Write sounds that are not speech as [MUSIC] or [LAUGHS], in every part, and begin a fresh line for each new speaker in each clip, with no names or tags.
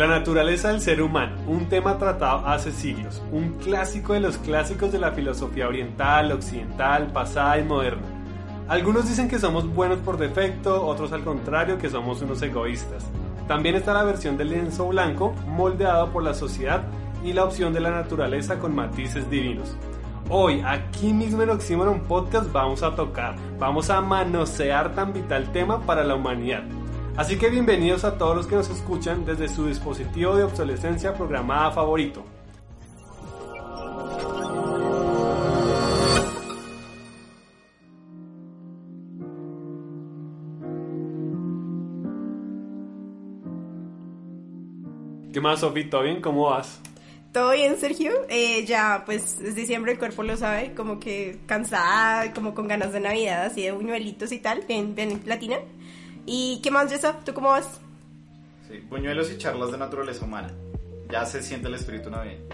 La naturaleza del ser humano, un tema tratado hace siglos, un clásico de los clásicos de la filosofía oriental, occidental, pasada y moderna. Algunos dicen que somos buenos por defecto, otros al contrario que somos unos egoístas. También está la versión del lienzo blanco, moldeado por la sociedad, y la opción de la naturaleza con matices divinos. Hoy, aquí mismo en Oxímoron Podcast, vamos a tocar, vamos a manosear tan vital tema para la humanidad. Así que bienvenidos a todos los que nos escuchan desde su dispositivo de obsolescencia programada favorito. ¿Qué más, Sofi? ¿Todo bien? ¿Cómo vas?
Todo bien, Sergio. Eh, ya, pues es diciembre, el cuerpo lo sabe, como que cansada, como con ganas de Navidad, así de buñuelitos y tal, bien, bien latina. ¿Y qué más, Jessa? ¿Tú cómo vas?
Sí, buñuelos y charlas de naturaleza humana. Ya se siente el espíritu navideño.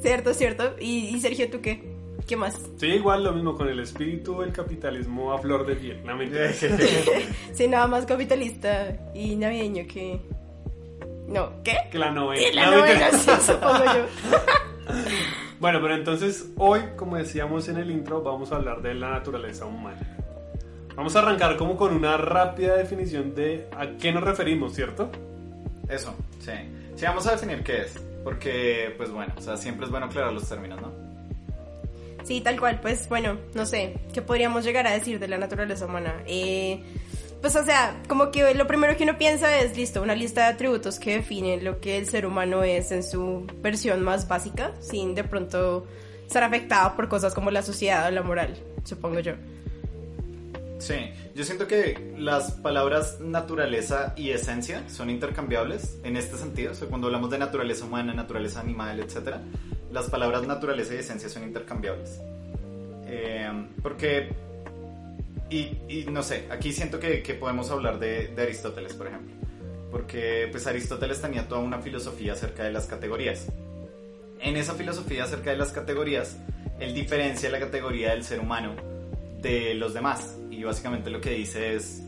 Cierto, cierto. ¿Y, Sergio, tú qué? ¿Qué más?
Sí, igual lo mismo con el espíritu del capitalismo a flor de piel. No, mentira. [LAUGHS]
sí, nada más capitalista y navideño que... No, ¿qué?
Que la novela.
Que la novela, sí, supongo yo. [LAUGHS]
bueno, pero entonces hoy, como decíamos en el intro, vamos a hablar de la naturaleza humana. Vamos a arrancar como con una rápida definición de a qué nos referimos, ¿cierto?
Eso, sí. Sí, vamos a definir qué es. Porque, pues bueno, o sea, siempre es bueno aclarar los términos, ¿no?
Sí, tal cual. Pues bueno, no sé, ¿qué podríamos llegar a decir de la naturaleza humana? Eh, pues o sea, como que lo primero que uno piensa es, listo, una lista de atributos que definen lo que el ser humano es en su versión más básica, sin de pronto ser afectado por cosas como la sociedad o la moral, supongo yo.
Sí, yo siento que las palabras naturaleza y esencia son intercambiables en este sentido. O sea, cuando hablamos de naturaleza humana, naturaleza animal, etc., las palabras naturaleza y esencia son intercambiables. Eh, porque, y, no sé, aquí siento que, podemos hablar de, de, Aristóteles, por ejemplo. Porque pues Aristóteles tenía toda una filosofía acerca de las categorías. En esa filosofía acerca de las categorías, él diferencia la categoría del ser humano de los demás y básicamente lo que dice es,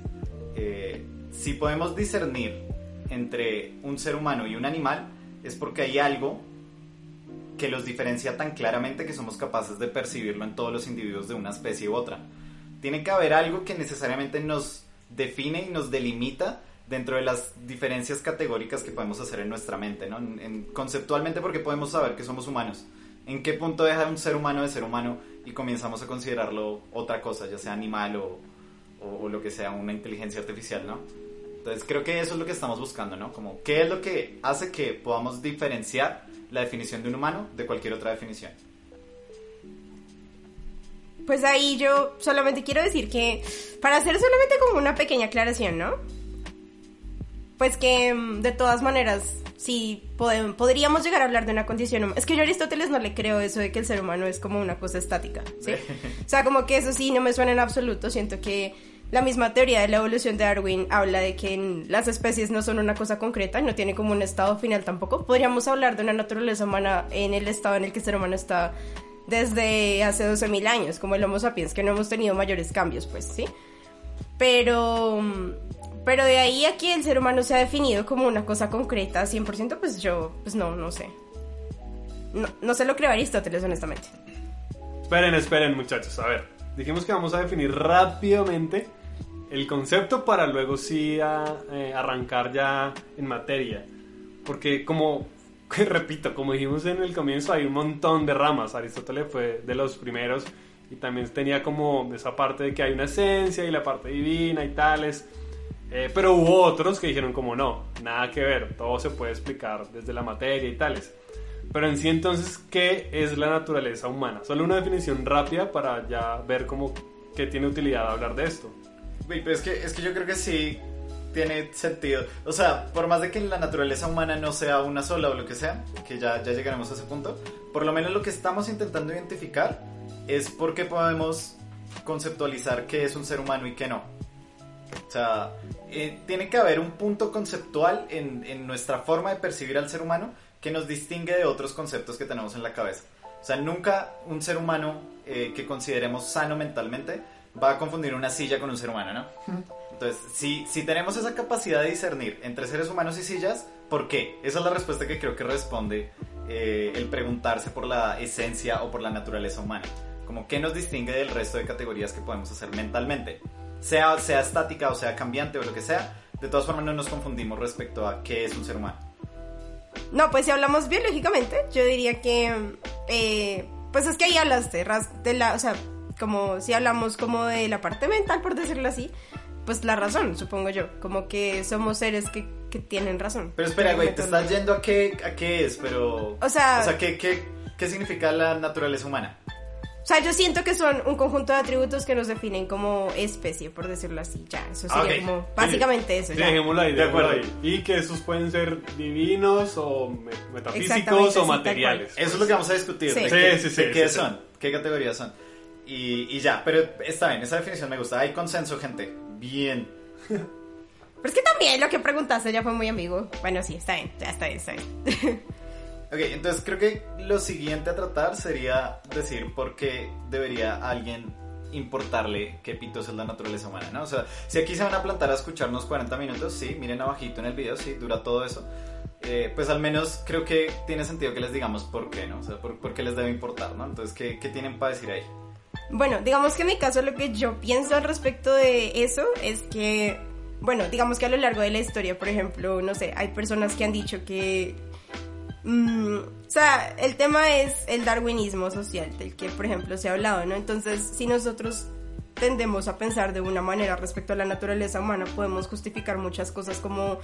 eh, si podemos discernir entre un ser humano y un animal, es porque hay algo que los diferencia tan claramente que somos capaces de percibirlo en todos los individuos de una especie u otra. Tiene que haber algo que necesariamente nos define y nos delimita dentro de las diferencias categóricas que podemos hacer en nuestra mente, ¿no? conceptualmente porque podemos saber que somos humanos. ¿En qué punto deja un ser humano de ser humano y comenzamos a considerarlo otra cosa, ya sea animal o, o, lo que sea, una inteligencia artificial, ¿no? Entonces creo que eso es lo que estamos buscando, ¿no? Como qué es lo que hace que podamos diferenciar la definición de un humano de cualquier otra definición.
Pues ahí yo solamente quiero decir que, para hacer solamente como una pequeña aclaración, ¿no? Pues que mm, de todas maneras sí podríamos llegar a hablar de una condición humana. Es que yo a Aristóteles no le creo eso de que el ser humano es como una cosa estática, ¿sí? o sea, como que eso sí no me suena en absoluto. Siento que la misma teoría de la evolución de Darwin habla de que las especies no son una cosa concreta, no tiene como un estado final tampoco. Podríamos hablar de una naturaleza humana en el estado en el que el ser humano está desde hace 12.000 años, como el Homo sapiens, que no hemos tenido mayores cambios, pues, ¿sí? Pero pero de ahí a que el ser humano se ha definido como una cosa concreta 100%, pues yo, pues no, no sé. No, no se lo creo a Aristóteles, honestamente.
Esperen, esperen, muchachos. A ver, dijimos que vamos a definir rápidamente el concepto para luego sí eh, arrancar ya en materia. Porque como, [LAUGHS] repito, como dijimos en el comienzo, hay un montón de ramas. Aristóteles fue de los primeros y también tenía como esa parte de que hay una esencia y la parte divina y tales. Eh, pero hubo otros que dijeron como no, nada que ver, todo se puede explicar desde la materia y tales. Pero en sí entonces, ¿qué es la naturaleza humana? Solo una definición rápida para ya ver cómo qué tiene utilidad hablar de esto.
es que, es que yo creo que sí tiene sentido. O sea, por más de que la naturaleza humana no sea una sola o lo que sea, que ya, ya llegaremos a ese punto, por lo menos lo que estamos intentando identificar es por qué podemos conceptualizar qué es un ser humano y qué no. O sea, eh, tiene que haber un punto conceptual en, en, nuestra forma de percibir al ser humano que nos distingue de otros conceptos que tenemos en la cabeza. O sea, nunca un ser humano eh, que consideremos sano mentalmente va a confundir una silla con un ser humano, ¿no? Entonces, si, si tenemos esa capacidad de discernir entre seres humanos y sillas, ¿por qué? Esa es la respuesta que creo que responde eh, el preguntarse por la esencia o por la naturaleza humana. Como qué nos distingue del resto de categorías que podemos hacer mentalmente. Sea, sea estática o sea cambiante o lo que sea, de todas formas no nos confundimos respecto a qué es un ser humano.
No, pues si hablamos biológicamente, yo diría que, eh, pues es que ahí hablaste de la, o sea, como si hablamos como de la parte mental, por decirlo así, pues la razón, supongo yo, como que somos seres que, que tienen razón.
Pero espera, güey, te estás yendo a qué, a qué es, pero...
O sea...
O sea, ¿qué, qué, qué significa la naturaleza humana?
O sea, yo siento que son un conjunto de atributos que nos definen como especie, por decirlo así. Ya, eso sería
Ok.
como básicamente eso.
Sí,
ya.
dejémoslo ahí,
De acuerdo.
ahí. Y que esos pueden ser divinos o me- metafísicos o
sí,
materiales.
Eso es lo que vamos a discutir.
Sí.
de
Sí,
qué,
sí, sí,
de qué
sí,
son, qué categorías son. Y, y ya, pero está bien, esa definición me gusta. Hay consenso, gente. Bien. [LAUGHS]
Pero es que también lo que preguntaste ya fue muy amigo. Bueno, sí, está bien, ya está bien, está bien. [LAUGHS]
Ok, entonces creo que lo siguiente a tratar sería decir por qué debería alguien importarle qué pitos es la naturaleza humana, ¿no? O sea, si aquí se van a plantar a escucharnos 40 minutos, sí, miren abajito en el video, sí, dura todo eso. eh, pues al menos creo que tiene sentido que les digamos por qué, ¿no? O sea, por, por qué les debe importar, ¿no? Entonces, ¿qué, qué tienen para decir ahí?
Bueno, digamos que en mi caso lo que yo pienso al respecto de eso es que, bueno, digamos que a lo largo de la historia, por ejemplo, no sé, hay personas que han dicho que... mm, o sea, el tema es el darwinismo social, del que, por ejemplo, se ha hablado, ¿no? Entonces, si nosotros tendemos a pensar de una manera respecto a la naturaleza humana, podemos justificar muchas cosas como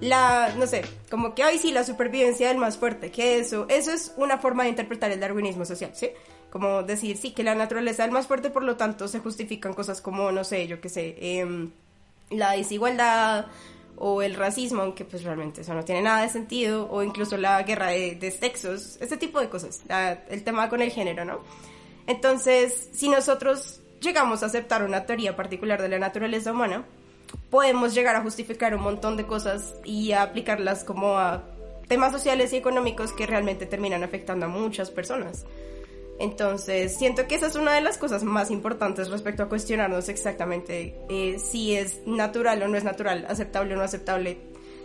la, no sé, como que, ay, sí, la supervivencia del más fuerte, que eso, eso es una forma de interpretar el darwinismo social, ¿sí? Como decir, sí, que la naturaleza del más fuerte, por lo tanto, se justifican cosas como, no sé, yo qué sé, em, la desigualdad o el racismo, aunque pues realmente eso no tiene nada de sentido, o incluso la guerra de, sexos, este tipo de cosas, el tema con el género, ¿no? Entonces, si nosotros llegamos a aceptar una teoría particular de la naturaleza humana, podemos llegar a justificar un montón de cosas y a aplicarlas como a temas sociales y económicos que realmente terminan afectando a muchas personas. Entonces, siento que esa es una de las cosas más importantes respecto a cuestionarnos exactamente eh, si es natural o no es natural, aceptable o no aceptable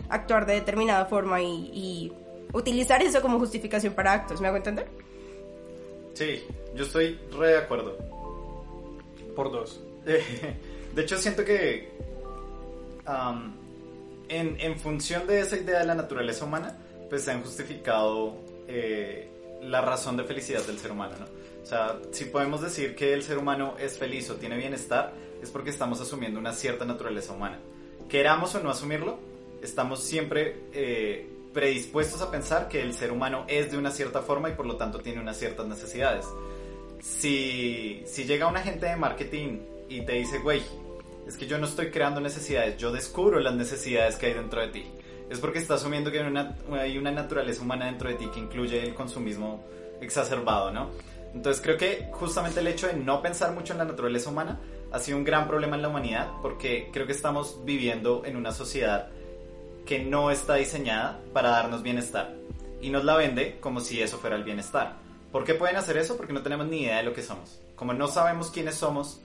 actuar de determinada forma y, y utilizar eso como justificación para actos. ¿Me hago entender?
Sí, yo estoy re de acuerdo.
Por dos. [LAUGHS]
De hecho, siento que en función de esa idea de la naturaleza humana, pues se han justificado eh, la razón de felicidad del ser humano, ¿no? O sea, si podemos decir que el ser humano es feliz o tiene bienestar, es porque estamos asumiendo una cierta naturaleza humana. Queramos o no asumirlo, estamos siempre eh, predispuestos a pensar que el ser humano es de una cierta forma y por lo tanto tiene unas ciertas necesidades si, si llega un agente de marketing y te dice, güey, es que yo no estoy creando necesidades, yo descubro las necesidades que hay dentro de ti. Es porque está asumiendo que hay una, hay una naturaleza humana dentro de ti que incluye el consumismo exacerbado, ¿no? Entonces creo que justamente el hecho de no pensar mucho en la naturaleza humana ha sido un gran problema en la humanidad porque creo que estamos viviendo en una sociedad que no está diseñada para darnos bienestar y nos la vende como si eso fuera el bienestar. ¿Por qué pueden hacer eso? Porque no tenemos ni idea de lo que somos. Como no sabemos quiénes somos,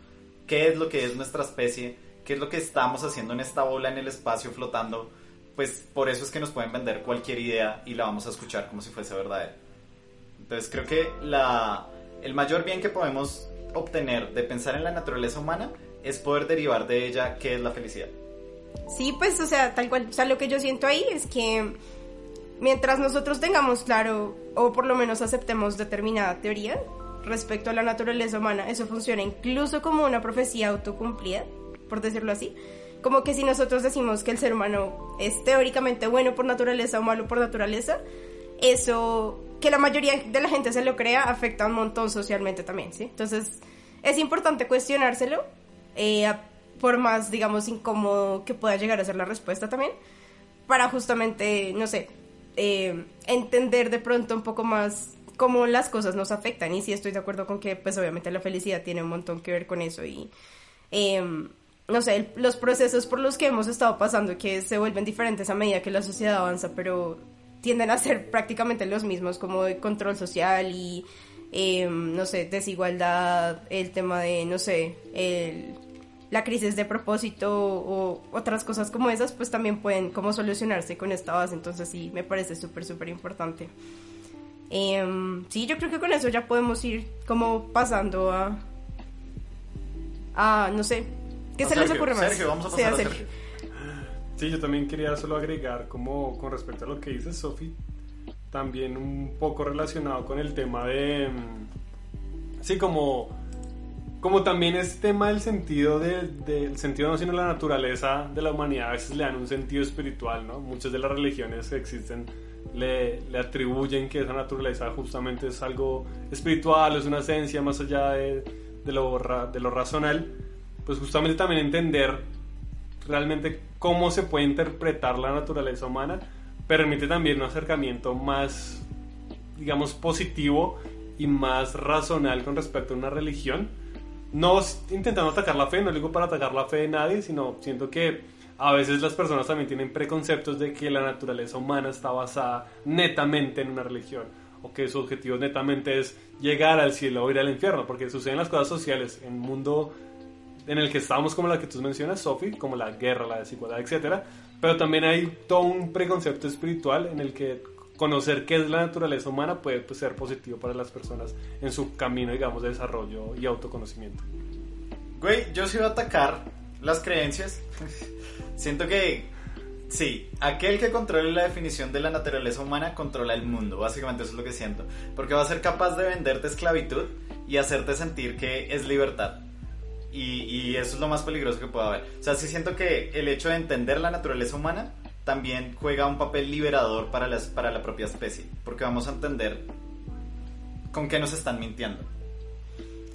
qué es lo que es nuestra especie, qué es lo que estamos haciendo en esta bola en el espacio flotando, pues por eso es que nos pueden vender cualquier idea y la vamos a escuchar como si fuese verdadera. Entonces creo que la, el mayor bien que podemos obtener de pensar en la naturaleza humana es poder derivar de ella qué es la felicidad.
Sí, pues, o sea, tal cual. O sea, lo que yo siento ahí es que mientras nosotros tengamos claro, o por lo menos aceptemos determinada teoría respecto a la naturaleza humana, eso funciona incluso como una profecía autocumplida, por decirlo así. Como que si nosotros decimos que el ser humano es teóricamente bueno por naturaleza o malo por naturaleza, eso, que la mayoría de la gente se lo crea, afecta un montón socialmente también, ¿sí? Entonces, es importante cuestionárselo, eh, por más, digamos, incómodo que pueda llegar a ser la respuesta también, para justamente, no sé, eh, entender de pronto un poco más cómo las cosas nos afectan. Y sí estoy de acuerdo con que, pues obviamente la felicidad tiene un montón que ver con eso y, em, no sé, el- los procesos por los que hemos estado pasando que se vuelven diferentes a medida que la sociedad avanza, pero tienden a ser prácticamente los mismos, como de control social y, em, no sé, desigualdad, el tema de, no sé, el, la crisis de propósito o otras cosas como esas, pues también pueden como solucionarse con esta base. Entonces sí, me parece súper, súper importante. Em, sí, yo creo que con eso ya podemos ir como pasando a... a no sé. ¿Qué se les
Sergio.
ocurre más?
Sergio, vamos a
Sí,
pasar a
Sergio.
Sí, yo también quería solo agregar como con respecto a lo que dice Sofi, también un poco relacionado con el tema de, mm, sí, como, como también es tema del sentido de- del sentido no sino la naturaleza de la humanidad, a veces le dan un sentido espiritual, ¿no? Muchas de las religiones que existen le, le atribuyen que esa naturaleza justamente es algo espiritual, es una esencia más allá de, de lo, ra- de lo razonal, pues justamente también entender realmente cómo se puede interpretar la naturaleza humana permite también un acercamiento más, digamos, positivo y más razonal con respecto a una religión. No intentando atacar la fe, no digo para atacar la fe de nadie, sino siento que a veces las personas también tienen preconceptos de que la naturaleza humana está basada netamente en una religión o que su objetivo netamente es llegar al cielo o ir al infierno, porque suceden las cosas sociales en un mundo en el que estamos como la que tú mencionas, Sophie, como la guerra, la desigualdad, etcétera, pero también hay todo un preconcepto espiritual en el que conocer qué es la naturaleza humana puede pues, ser positivo para las personas en su camino, digamos, de desarrollo y autoconocimiento.
Güey, yo sí voy a atacar las creencias. [LAUGHS] Siento que, sí, aquel que controle la definición de la naturaleza humana controla el mundo. Básicamente eso es lo que siento. Porque va a ser capaz de venderte esclavitud y hacerte sentir que es libertad. Y, eso es lo más peligroso que puede haber. O sea, sí siento que el hecho de entender la naturaleza humana también juega un papel liberador para, las, para la propia especie. Porque vamos a entender con qué nos están mintiendo.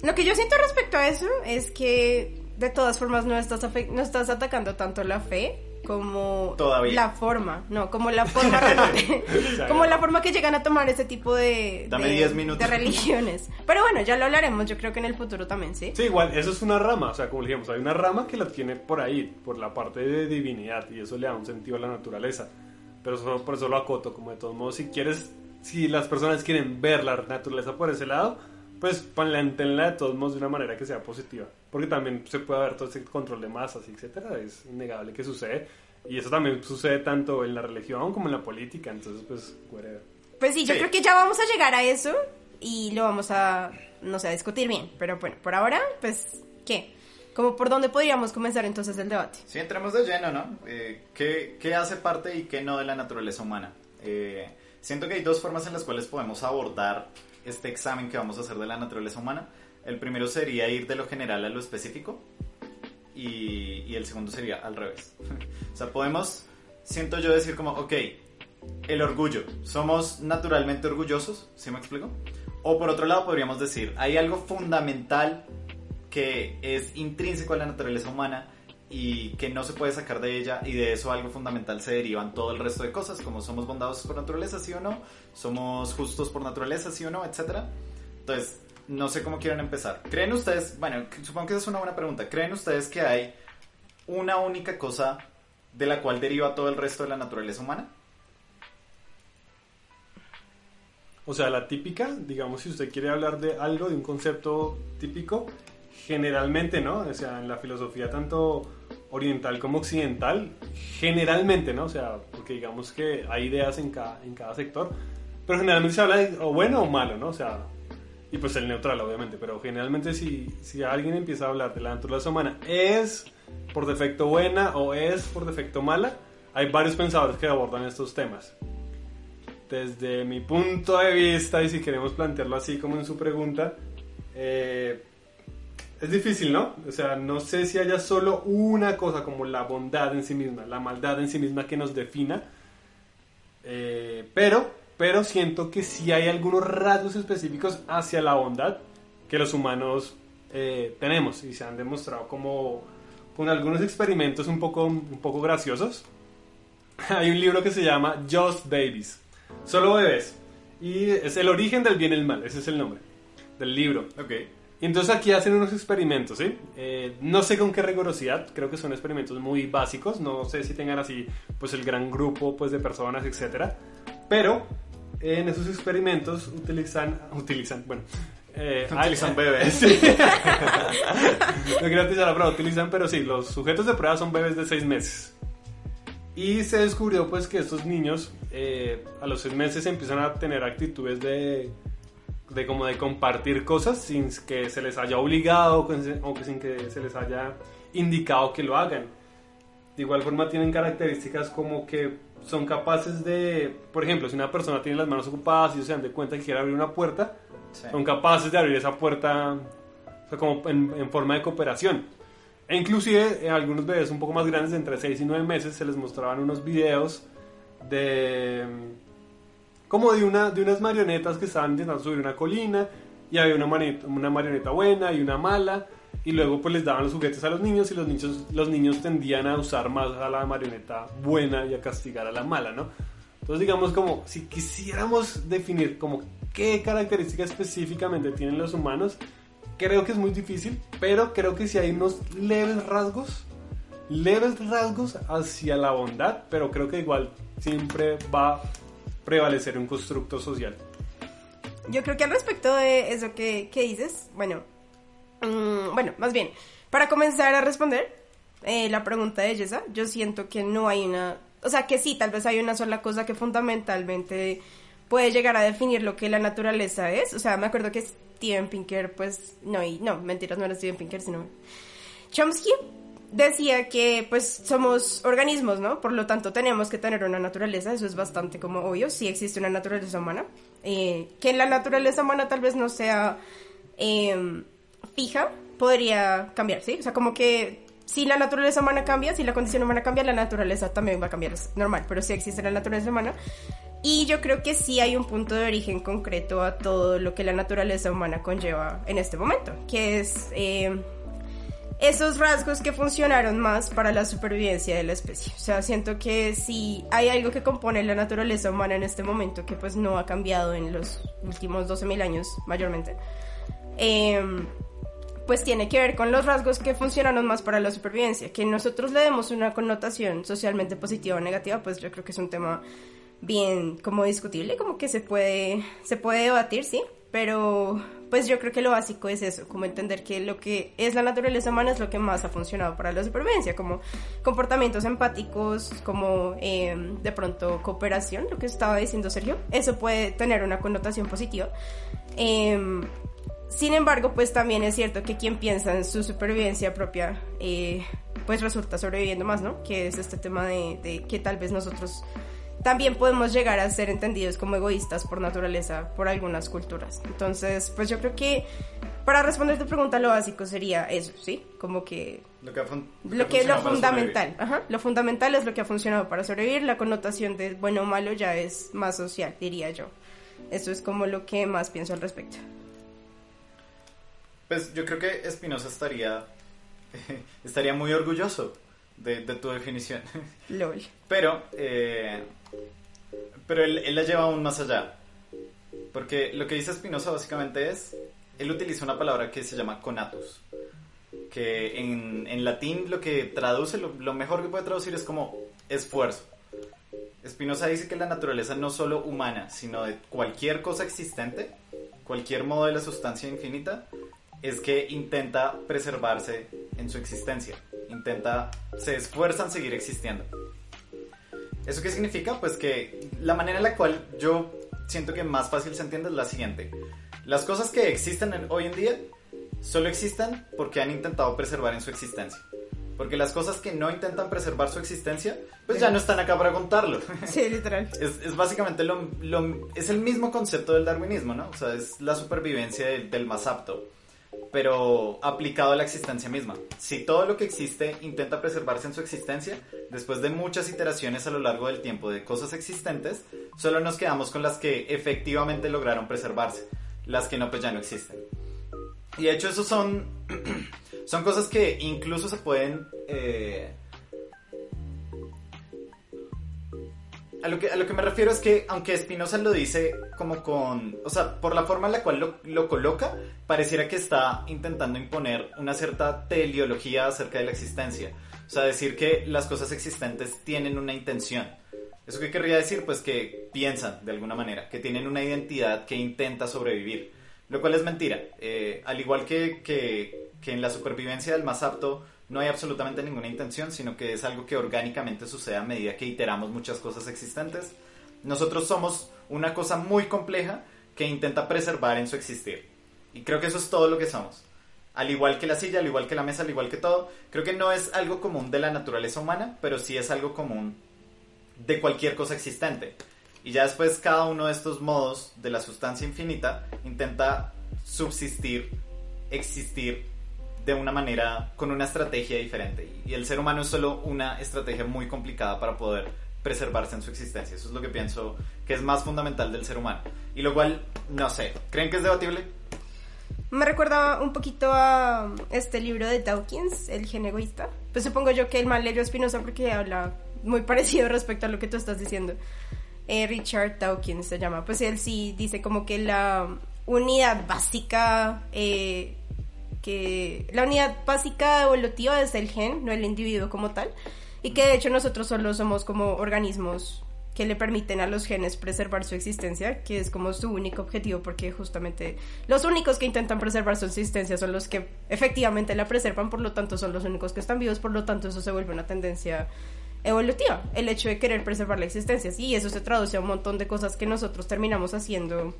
Lo que yo siento respecto a eso es que de todas formas no estás, no estás atacando tanto la fe como
Todavía.
la forma, no, como la forma [LAUGHS] como la forma que llegan a tomar ese tipo de,
Dame
de-
10 minutos.
de religiones. Pero bueno, ya lo hablaremos, yo creo que en el futuro también, ¿sí?
Sí, igual, eso es una rama, o sea, como dijimos, hay una rama que la tiene por ahí, por la parte de divinidad, y eso le da un sentido a la naturaleza. Pero solo, por eso lo acoto, como de todos modos, si quieres, si las personas quieren ver la naturaleza por ese lado, pues plantéenla de todos modos de una manera que sea positiva. Porque también se puede haber todo ese control de masas, etcétera, es innegable que sucede. Y eso también sucede tanto en la religión como en la política, entonces, pues, whatever.
Pues sí, yo
Sí.
creo que ya vamos a llegar a eso y lo vamos a, no sé, a discutir bien. Pero bueno, por ahora, pues, ¿qué? Como por dónde podríamos comenzar entonces el debate.
Si entremos de lleno, ¿no? Eh, ¿qué, qué hace parte y qué no de la naturaleza humana? Eh, siento que hay dos formas en las cuales podemos abordar este examen que vamos a hacer de la naturaleza humana. El primero sería ir de lo general a lo específico y, y el segundo sería al revés. [LAUGHS] o sea, podemos, siento yo, decir como, ok, el orgullo, somos naturalmente orgullosos, ¿sí me explico? O por otro lado podríamos decir, hay algo fundamental que es intrínseco a la naturaleza humana y que no se puede sacar de ella y de eso algo fundamental se derivan todo el resto de cosas, como somos bondadosos por naturaleza, sí o no, somos justos por naturaleza, sí o no, etcétera. Entonces, no sé cómo quieren empezar. ¿Creen ustedes, bueno, supongo que esa es una buena pregunta, ¿creen ustedes que hay una única cosa de la cual deriva todo el resto de la naturaleza humana?
O sea, la típica, digamos, si usted quiere hablar de algo, de un concepto típico, generalmente, ¿no? O sea, en la filosofía tanto oriental como occidental, generalmente, ¿no? O sea, porque digamos que hay ideas en cada, en cada sector, pero generalmente se habla de o bueno o malo, ¿no? O sea, y pues el neutral, obviamente, pero generalmente si, si alguien empieza a hablar de la naturaleza humana, ¿es por defecto buena o es por defecto mala? Hay varios pensadores que abordan estos temas desde mi punto de vista, y si queremos plantearlo así como en su pregunta, eh, es difícil, ¿no? O sea, no sé si haya solo una cosa como la bondad en sí misma, la maldad en sí misma que nos defina, eh, pero, pero siento que sí hay algunos rasgos específicos hacia la bondad que los humanos eh, tenemos y se han demostrado como con algunos experimentos un poco, un poco graciosos. [LAUGHS] Hay un libro que se llama Just Babies. Solo bebés. Y es el origen del bien y el mal, ese es el nombre del libro.
Ok.
Y entonces aquí hacen unos experimentos, ¿sí? Eh, no sé con qué rigurosidad, creo que son experimentos muy básicos, no sé si tengan así pues el gran grupo pues de personas, etcétera. Pero en esos experimentos utilizan, utilizan, bueno, Eh, [LAUGHS]
Utilizan
ah,
bebés.
sí. [LAUGHS] no quiero utilizar la palabra utilizan, pero sí, los sujetos de prueba son bebés de 6 meses. Y se descubrió pues que estos niños eh, a los 6 meses empiezan a tener actitudes de, de como de compartir cosas sin que se les haya obligado o sin que se les haya indicado que lo hagan. De igual forma tienen características como que son capaces de, por ejemplo, si una persona tiene las manos ocupadas y se dan de cuenta que quiere abrir una puerta,
Sí.
son capaces de abrir esa puerta o sea, como en, en forma de cooperación. E inclusive a algunos bebés un poco más grandes, de entre 6 y 9 meses, se les mostraban unos videos de como de, una, de unas marionetas que estaban intentando subir una colina y había una marioneta, una marioneta buena y una mala y luego pues les daban los juguetes a los niños y los niños, los niños tendían a usar más a la marioneta buena y a castigar a la mala, ¿no? Entonces digamos como si quisiéramos definir como qué características específicamente tienen los humanos, creo que es muy difícil, pero creo que sí hay unos leves rasgos, leves rasgos hacia la bondad, pero creo que igual siempre va prevalecer un constructo social.
Yo creo que al respecto de eso que, que dices, bueno, mm, bueno, más bien, para comenzar a responder eh, la pregunta de Yesa, yo siento que no hay una, o sea, que sí, tal vez hay una sola cosa que fundamentalmente puede llegar a definir lo que la naturaleza es. O sea, me acuerdo que Steven Pinker, pues, no, y no, mentiras, no era Steven Pinker, sino Chomsky decía que pues somos organismos, ¿no? Por lo tanto tenemos que tener una naturaleza, eso es bastante como obvio, sí existe una naturaleza humana, eh, que la naturaleza humana tal vez no sea eh, fija, podría cambiar, ¿sí? O sea, como que si la naturaleza humana cambia, si la condición humana cambia, la naturaleza también va a cambiar, es normal, pero sí existe la naturaleza humana. Y yo creo que sí hay un punto de origen concreto a todo lo que la naturaleza humana conlleva en este momento, que es eh, esos rasgos que funcionaron más para la supervivencia de la especie. O sea, siento que si hay algo que compone la naturaleza humana en este momento, que pues no ha cambiado en los últimos 12.000 años mayormente, eh, pues tiene que ver con los rasgos que funcionaron más para la supervivencia. Que nosotros le demos una connotación socialmente positiva o negativa, pues yo creo que es un tema bien como discutible, como que se puede, se puede debatir, sí, pero pues yo creo que lo básico es eso, como entender que lo que es la naturaleza humana es lo que más ha funcionado para la supervivencia, como comportamientos empáticos, como eh, de pronto cooperación, lo que estaba diciendo Sergio, eso puede tener una connotación positiva. Eh, sin embargo, pues también es cierto que quien piensa en su supervivencia propia, eh, pues resulta sobreviviendo más, ¿no? Que es este tema de que tal vez nosotros también podemos llegar a ser entendidos como egoístas por naturaleza por algunas culturas. Entonces, pues yo creo que para responder tu pregunta lo básico sería eso, ¿sí? Como que
Lo que, ha fun-
lo que es lo fundamental, ajá, lo fundamental es lo que ha funcionado para sobrevivir, la connotación de bueno o malo ya es más social, diría yo. Eso es como lo que más pienso al respecto.
Pues yo creo que Espinosa estaría, [LAUGHS] estaría muy orgulloso de, de tu definición. [LAUGHS]
LOL.
Pero, eh, pero él, él la lleva aún más allá. Porque lo que dice Spinoza básicamente es, él utiliza una palabra que se llama conatus, que en, en latín lo que traduce, lo, mejor que puede traducir es como esfuerzo. Spinoza dice que la naturaleza no solo humana, sino de cualquier cosa existente, cualquier modo de la sustancia infinita, es que intenta preservarse en su existencia, intenta, se esfuerza en seguir existiendo. ¿Eso qué significa? Pues que la manera en la cual yo siento que más fácil se entiende es la siguiente. Las cosas que existen en- hoy en día solo existen porque han intentado preservar en su existencia. Porque las cosas que no intentan preservar su existencia, pues ya no están acá para contarlo. [LAUGHS]
Sí, literal. [LAUGHS]
Es, es básicamente lo, lo- es el mismo concepto del darwinismo, ¿no? O sea, es la supervivencia del, del más apto, pero aplicado a la existencia misma. Si todo lo que existe intenta preservarse en su existencia, después de muchas iteraciones a lo largo del tiempo de cosas existentes, solo nos quedamos con las que efectivamente lograron preservarse. Las que no, pues ya no existen. Y de hecho, eso son, [CLEARS THROAT] son cosas que incluso se pueden... eh, A lo, que, a lo que me refiero es que, aunque Spinoza lo dice como con. O sea, por la forma en la cual lo, lo coloca, pareciera que está intentando imponer una cierta teleología acerca de la existencia. O sea, decir que las cosas existentes tienen una intención. ¿Eso qué querría decir? Pues que piensan de alguna manera, que tienen una identidad que intenta sobrevivir, lo cual es mentira. Eh, al igual que, que, que en la supervivencia del más apto no hay absolutamente ninguna intención, sino que es algo que orgánicamente sucede a medida que iteramos muchas cosas existentes. Nosotros somos una cosa muy compleja que intenta preservar en su existir. Y creo que eso es todo lo que somos. Al igual que la silla, al igual que la mesa, al igual que todo, creo que no es algo común de la naturaleza humana, pero sí es algo común de cualquier cosa existente. Y ya después cada uno de estos modos de la sustancia infinita intenta subsistir, existir de una manera, con una estrategia diferente. Y el ser humano es solo una estrategia muy complicada para poder preservarse en su existencia. Eso es lo que pienso que es más fundamental del ser humano. Y lo cual, no sé, ¿creen que es debatible?
Me recuerda un poquito a este libro de Dawkins, El gen egoísta. Pues supongo yo que el mal leyó Spinoza porque habla muy [LAUGHS] parecido respecto a lo que tú estás diciendo. Eh, Richard Dawkins se llama. Pues él sí dice como que la unidad básica eh, que la unidad básica evolutiva es el gen, no el individuo como tal, y que de hecho nosotros solo somos como organismos que le permiten a los genes preservar su existencia, que es como su único objetivo, porque justamente los únicos que intentan preservar su existencia son los que efectivamente la preservan, por lo tanto son los únicos que están vivos, por lo tanto eso se vuelve una tendencia evolutiva, el hecho de querer preservar la existencia, y eso se traduce a un montón de cosas que nosotros terminamos haciendo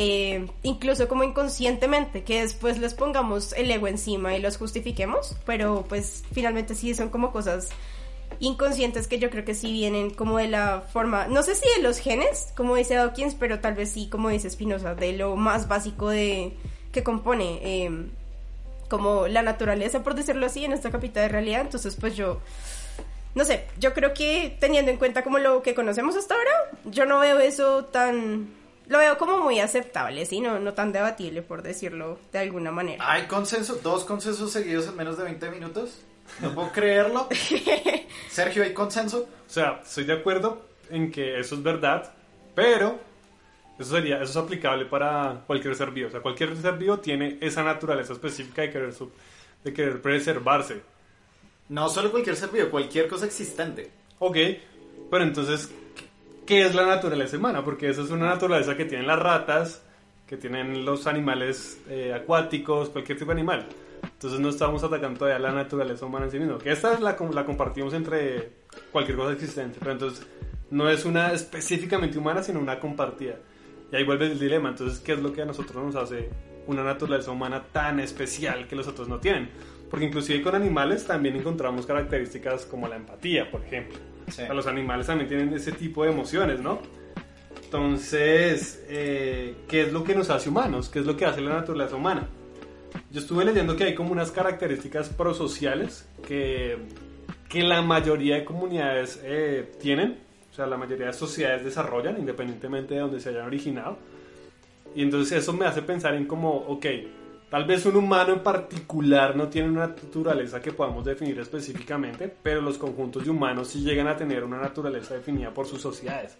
eh, incluso como inconscientemente, que después les pongamos el ego encima y los justifiquemos, pero pues finalmente sí son como cosas inconscientes que yo creo que sí vienen como de la forma, no sé si de los genes, como dice Dawkins, pero tal vez sí, como dice Spinoza, de lo más básico de que compone eh, como la naturaleza, por decirlo así, en esta capital de realidad. Entonces, pues yo, no sé, yo creo que teniendo en cuenta como lo que conocemos hasta ahora, yo no veo eso tan lo veo como muy aceptable, ¿sí? No, no tan debatible, por decirlo de alguna manera.
¿Hay consenso? ¿Dos consensos seguidos en menos de 20 minutos? No puedo creerlo. [LAUGHS] Sergio, ¿hay consenso?
O sea, estoy de acuerdo en que eso es verdad, pero eso sería, eso es aplicable para cualquier ser vivo. O sea, cualquier ser vivo tiene esa naturaleza específica de querer, de querer preservarse.
No solo cualquier ser vivo, cualquier cosa existente.
Ok, pero entonces, qué es la naturaleza humana, porque esa es una naturaleza que tienen las ratas, que tienen los animales eh, acuáticos, cualquier tipo de animal. Entonces no estamos atacando todavía la naturaleza humana en sí mismo, que esta la, compartimos entre cualquier cosa existente, pero entonces no es una específicamente humana, sino una compartida. Y ahí vuelve el dilema, entonces, ¿qué es lo que a nosotros nos hace una naturaleza humana tan especial que los otros no tienen? Porque inclusive con animales también encontramos características como la empatía, por ejemplo. Sí. los animales también tienen ese tipo de emociones, ¿no? Entonces, eh, ¿qué es lo que nos hace humanos? ¿Qué es lo que hace la naturaleza humana? Yo estuve leyendo que hay como unas características prosociales que, que la mayoría de comunidades eh, tienen, o sea, la mayoría de sociedades desarrollan independientemente de donde se hayan originado. Y entonces eso me hace pensar en como, ok, Tal vez un humano en particular no tiene una naturaleza que podamos definir específicamente, pero los conjuntos de humanos sí llegan a tener una naturaleza definida por sus sociedades.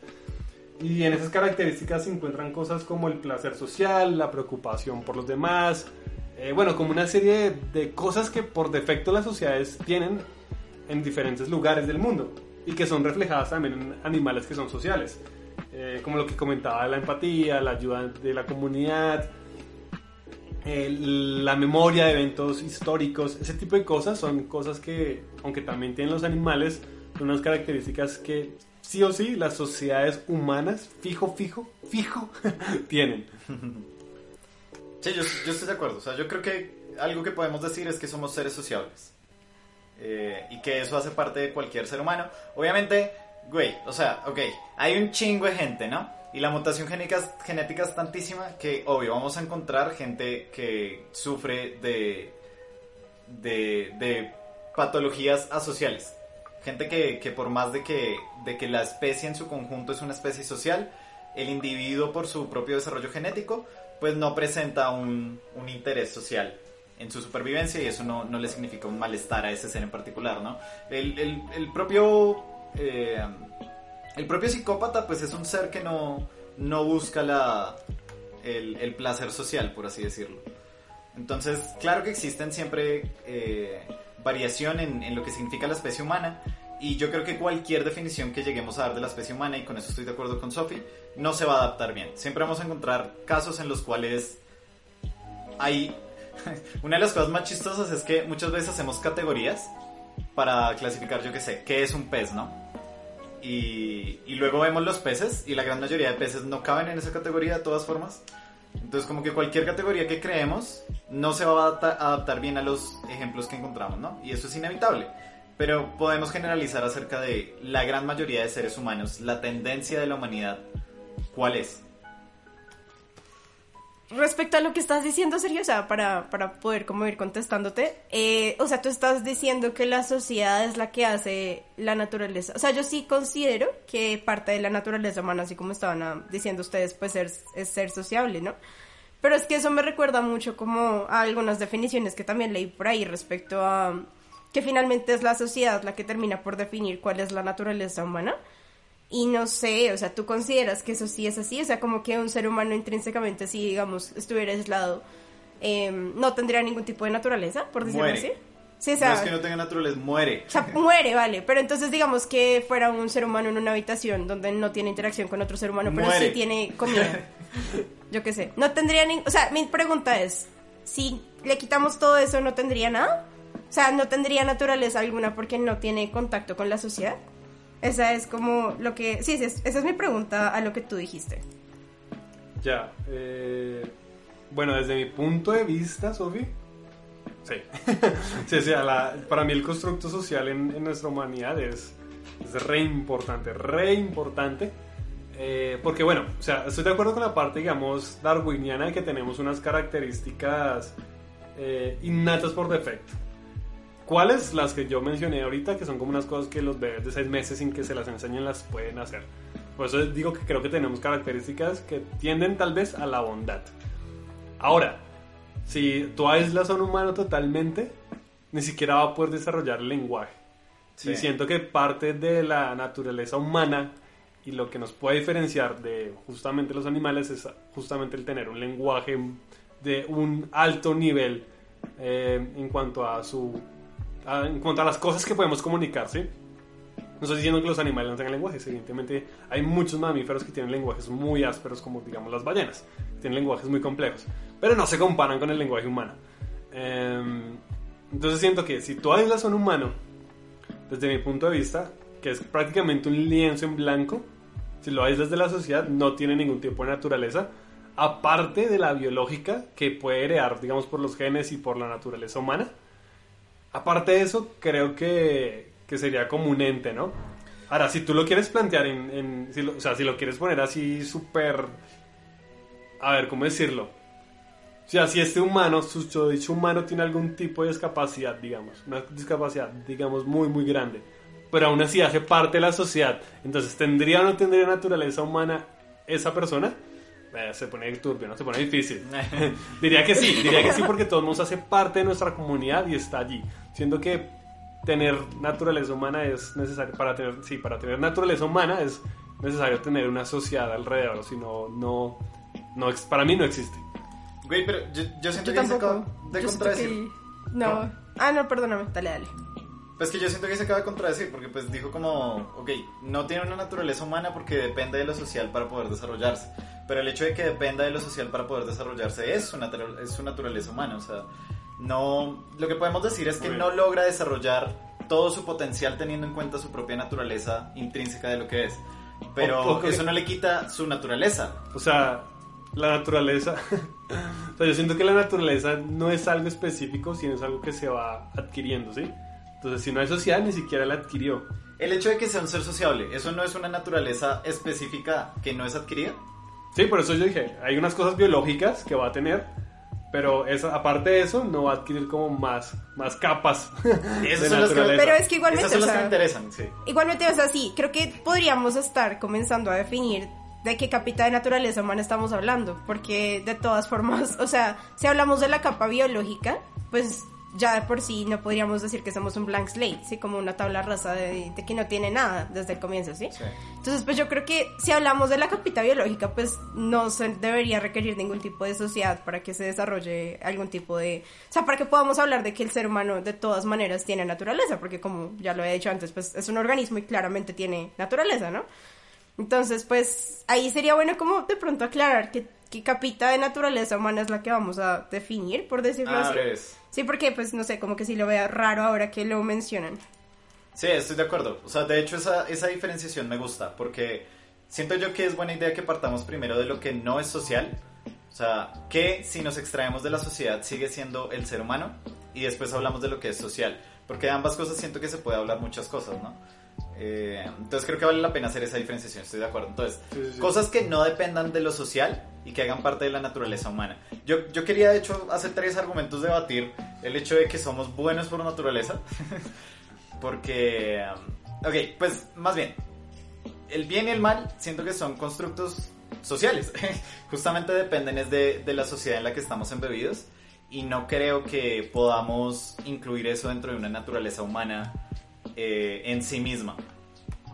Y en esas características se encuentran cosas como el placer social, la preocupación por los demás, eh, bueno, como una serie de, cosas que por defecto las sociedades tienen en diferentes lugares del mundo y que son reflejadas también en animales que son sociales, eh, como lo que comentaba la empatía, la ayuda de la comunidad, la memoria de eventos históricos, ese tipo de cosas son cosas que, aunque también tienen los animales, son unas características que sí o sí las sociedades humanas, fijo, fijo, fijo, [LAUGHS] tienen.
Sí, yo, estoy de acuerdo. O sea, yo creo que algo que podemos decir es que somos seres sociables. Eh, y que eso hace parte de cualquier ser humano. Obviamente, güey, o sea, ok, hay un chingo de gente, ¿no? Y la mutación genética, genética es tantísima que, obvio, vamos a encontrar gente que sufre de, de, de patologías asociales. Gente que, que por más de que, de que la especie en su conjunto es una especie social, el individuo por su propio desarrollo genético, pues no presenta un, un interés social en su supervivencia y eso no, no, le significa un malestar a ese ser en particular, ¿no? El, el, el propio... Eh, el propio psicópata pues es un ser que no, no busca la, el, placer social, por así decirlo. Entonces, claro que existen siempre eh, variación en, en, lo que significa la especie humana. Y yo creo que cualquier definición que lleguemos a dar de la especie humana, y con eso estoy de acuerdo con Sophie, no se va a adaptar bien. Siempre vamos a encontrar casos en los cuales hay... [LAUGHS] Una de las cosas más chistosas es que muchas veces hacemos categorías para clasificar, yo qué sé, qué es un pez, ¿no? Y, luego vemos los peces y la gran mayoría de peces no caben en esa categoría de todas formas. Entonces como que cualquier categoría que creemos no se va a adapta- adaptar bien a los ejemplos que encontramos, ¿no? Y eso es inevitable. Pero podemos generalizar acerca de la gran mayoría de seres humanos, la tendencia de la humanidad, ¿cuál es?
Respecto a lo que estás diciendo, Sergio, o sea, para, para poder como ir contestándote, eh, o sea, tú estás diciendo que la sociedad es la que hace la naturaleza. O sea, yo sí considero que parte de la naturaleza humana, así como estaban ah, diciendo ustedes, pues ser, es ser sociable, ¿no? Pero es que eso me recuerda mucho como a algunas definiciones que también leí por ahí respecto a que finalmente es la sociedad la que termina por definir cuál es la naturaleza humana. Y no sé, o sea, ¿tú consideras que eso sí es así? O sea, como que un ser humano intrínsecamente, si digamos estuviera aislado, eh, no tendría ningún tipo de naturaleza, por decirlo
Muere.
así. Sí, o sea,
no es que no tenga naturaleza, muere.
o sea, muere, vale. Pero entonces digamos que fuera un ser humano en una habitación donde no tiene interacción con otro ser humano, pero sí tiene comida. [LAUGHS] Yo qué sé. No tendría ni... O sea, mi pregunta es, si le quitamos todo eso, ¿no tendría nada? O sea, ¿no tendría naturaleza alguna porque no tiene contacto con la sociedad? Esa es como lo que... Sí, sí, es- esa es mi pregunta a lo que tú dijiste.
Ya. eh, bueno, desde mi punto de vista, Sofi. Sí. [LAUGHS] sí, la- para mí el constructo social en, en nuestra humanidad es, es re importante, re importante. Eh, porque bueno, o sea, estoy de acuerdo con la parte, digamos, darwiniana de que tenemos unas características eh, innatas por defecto. ¿Cuáles? Las que yo mencioné ahorita, que son como unas cosas que los bebés de seis meses sin que se las enseñen las pueden hacer. Por eso digo que creo que tenemos características que tienden tal vez a la bondad. Ahora, si tú aíslas a un humano totalmente, ni siquiera va a poder desarrollar el lenguaje.
Sí.
Y siento que parte de la naturaleza humana y lo que nos puede diferenciar de justamente los animales es justamente el tener un lenguaje de un alto nivel eh, en cuanto a su a- en cuanto a las cosas que podemos comunicar, ¿sí? No estoy diciendo que los animales no tengan lenguajes, evidentemente hay muchos mamíferos que tienen lenguajes muy ásperos, como digamos las ballenas, tienen lenguajes muy complejos, pero no se comparan con el lenguaje humano. Em, entonces siento que si tú aíslas a un humano, desde mi punto de vista, que es prácticamente un lienzo en blanco, si lo aíslas de la sociedad, no tiene ningún tipo de naturaleza, aparte de la biológica que puede heredar, digamos, por los genes y por la naturaleza humana. Aparte de eso, creo que, que sería como un ente, ¿no? Ahora, si tú lo quieres plantear si o sea, si lo quieres poner así súper... A ver, ¿cómo decirlo? O sea, si este humano, su dicho humano tiene algún tipo de discapacidad, digamos, una discapacidad, digamos, muy, muy grande, pero aún así hace parte de la sociedad, entonces, ¿tendría o no tendría naturaleza humana esa persona? Eh, se pone turbio, ¿no? Se pone difícil. [LAUGHS] [LAUGHS] diría que sí, diría que sí porque todos nos hace parte de nuestra comunidad y está allí. Siendo que tener naturaleza humana es necesario, para tener, sí, para tener naturaleza humana es necesario tener una sociedad alrededor, si no, no, no, para mí no existe.
Güey, pero yo, yo siento
Yo
que se
tampoco.
acaba de
Yo siento
contradecir.
que- No. Ah, no, perdóname. Dale, dale.
Pues que yo siento que se acaba de contradecir, porque pues dijo como, ok, no tiene una naturaleza humana porque depende de lo social para poder desarrollarse. Pero el hecho de que dependa de lo social para poder desarrollarse es su, es su naturaleza humana. O sea, no. Lo que podemos decir es que no logra desarrollar todo su potencial teniendo en cuenta su propia naturaleza intrínseca de lo que es. Pero
O- ok.
eso no le quita su naturaleza.
O sea, la naturaleza. [LAUGHS] o sea, yo siento que la naturaleza no es algo específico, sino es algo que se va adquiriendo, ¿sí? Entonces, si no es social, ni siquiera la adquirió.
El hecho de que sea un ser sociable, ¿eso no es una naturaleza específica que no es adquirida?
Sí, por eso yo dije, hay unas cosas biológicas que va a tener, pero esa, aparte de eso, no va a adquirir como más, más capas [LAUGHS]
Esas son las que-.
Pero es que igualmente,
Esas son
o
las que
sea,
me interesan, sí.
Igualmente, o sea, sí, creo que podríamos estar comenzando a definir de qué capita de naturaleza humana estamos hablando, porque de todas formas, [LAUGHS] o sea, si hablamos de la capa biológica, pues ya de por sí no podríamos decir que somos un blank slate, ¿sí? Como una tabla rasa de, de que no tiene nada desde el comienzo, ¿sí?
Sí.
Entonces, pues yo creo que si hablamos de la capita biológica, pues no se debería requerir ningún tipo de sociedad para que se desarrolle algún tipo de... O sea, para que podamos hablar de que el ser humano de todas maneras tiene naturaleza, porque como ya lo he dicho antes, pues es un organismo y claramente tiene naturaleza, ¿no? Entonces, pues ahí sería bueno como de pronto aclarar que qué capita de naturaleza humana es la que vamos a definir, por decirlo
Ah,
así. Sí, porque pues no sé, como que sí lo vea raro ahora que lo mencionan.
Sí, estoy de acuerdo. O sea, de hecho esa, esa diferenciación me gusta porque siento yo que es buena idea que partamos primero de lo que no es social. O sea, que si nos extraemos de la sociedad sigue siendo el ser humano y después hablamos de lo que es social. Porque de ambas cosas siento que se puede hablar muchas cosas, ¿no? Eh, entonces creo que vale la pena hacer esa diferenciación, estoy de acuerdo. Entonces,
Sí, sí,
cosas que no dependan de lo social y que hagan parte de la naturaleza humana. Yo, yo quería, de hecho, hacer tres argumentos debatir el hecho de que somos buenos por naturaleza. [LAUGHS] Porque, ok, pues más bien, el bien y el mal siento que son constructos sociales. [LAUGHS] Justamente dependen es de, de la sociedad en la que estamos embebidos y no creo que podamos incluir eso dentro de una naturaleza humana eh, en sí misma.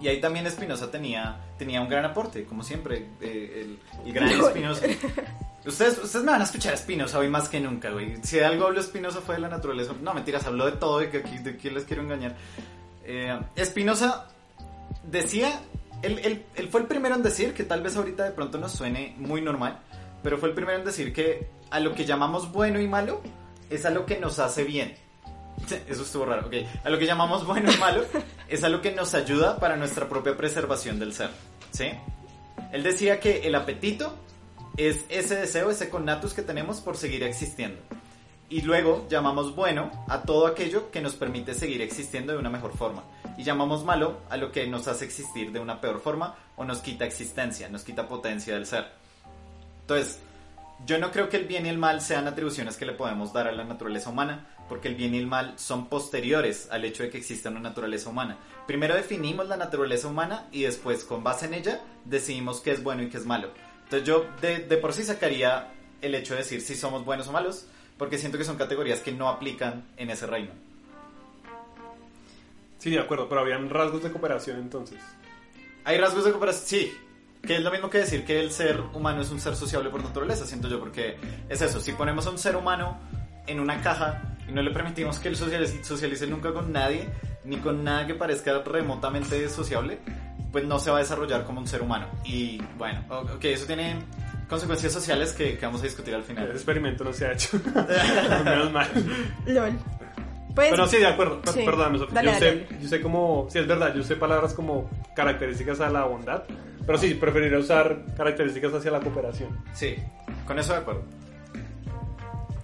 Y ahí también Spinoza tenía, tenía un gran aporte, como siempre, eh, el, el gran Spinoza. Ustedes, ustedes me van a escuchar a Spinoza hoy más que nunca, güey. Si de algo habló Spinoza fue de la naturaleza. No, mentiras, habló de todo y que aquí, de aquí les quiero engañar. Eh, Spinoza decía, él, él- él fue el primero en decir, que tal vez ahorita de pronto nos suene muy normal, pero fue el primero en decir que a lo que llamamos bueno y malo es a lo que nos hace bien. Eso estuvo raro, ok. A lo que llamamos [LAUGHS] bueno y malo es a lo que nos ayuda para nuestra propia preservación del ser, ¿sí? Él decía que el apetito es ese deseo, ese conatus que tenemos por seguir existiendo. Y luego llamamos bueno a todo aquello que nos permite seguir existiendo de una mejor forma. Y llamamos malo a lo que nos hace existir de una peor forma o nos quita existencia, nos quita potencia del ser. Entonces, yo no creo que el bien y el mal sean atribuciones que le podemos dar a la naturaleza humana, porque el bien y el mal son posteriores al hecho de que exista una naturaleza humana. Primero definimos la naturaleza humana y después, con base en ella, decidimos qué es bueno y qué es malo. Entonces yo de, de por sí sacaría el hecho de decir si somos buenos o malos, porque siento que son categorías que no aplican en ese reino.
Sí, de acuerdo, pero habían rasgos de cooperación entonces.
Hay rasgos de cooperación, sí. Que es lo mismo que decir que el ser humano es un ser sociable por naturaleza, siento yo, porque es eso, si ponemos a un ser humano en una caja y no le permitimos que él socialice, socialice nunca con nadie, ni con nada que parezca remotamente sociable, pues no se va a desarrollar como un ser humano. Y bueno, ok, eso tiene consecuencias sociales que, que vamos a discutir al
El
final.
experimento no se ha hecho. [LAUGHS] Menos mal.
LOL. Pues,
Pero sí, de acuerdo.
Sí.
Perdóname, Sofía.
Dale,
yo,
dale,
sé, yo sé como. Sí, es verdad. Yo sé palabras como características a la bondad. Pero sí, preferiría usar características hacia la cooperación.
Sí, con eso de acuerdo.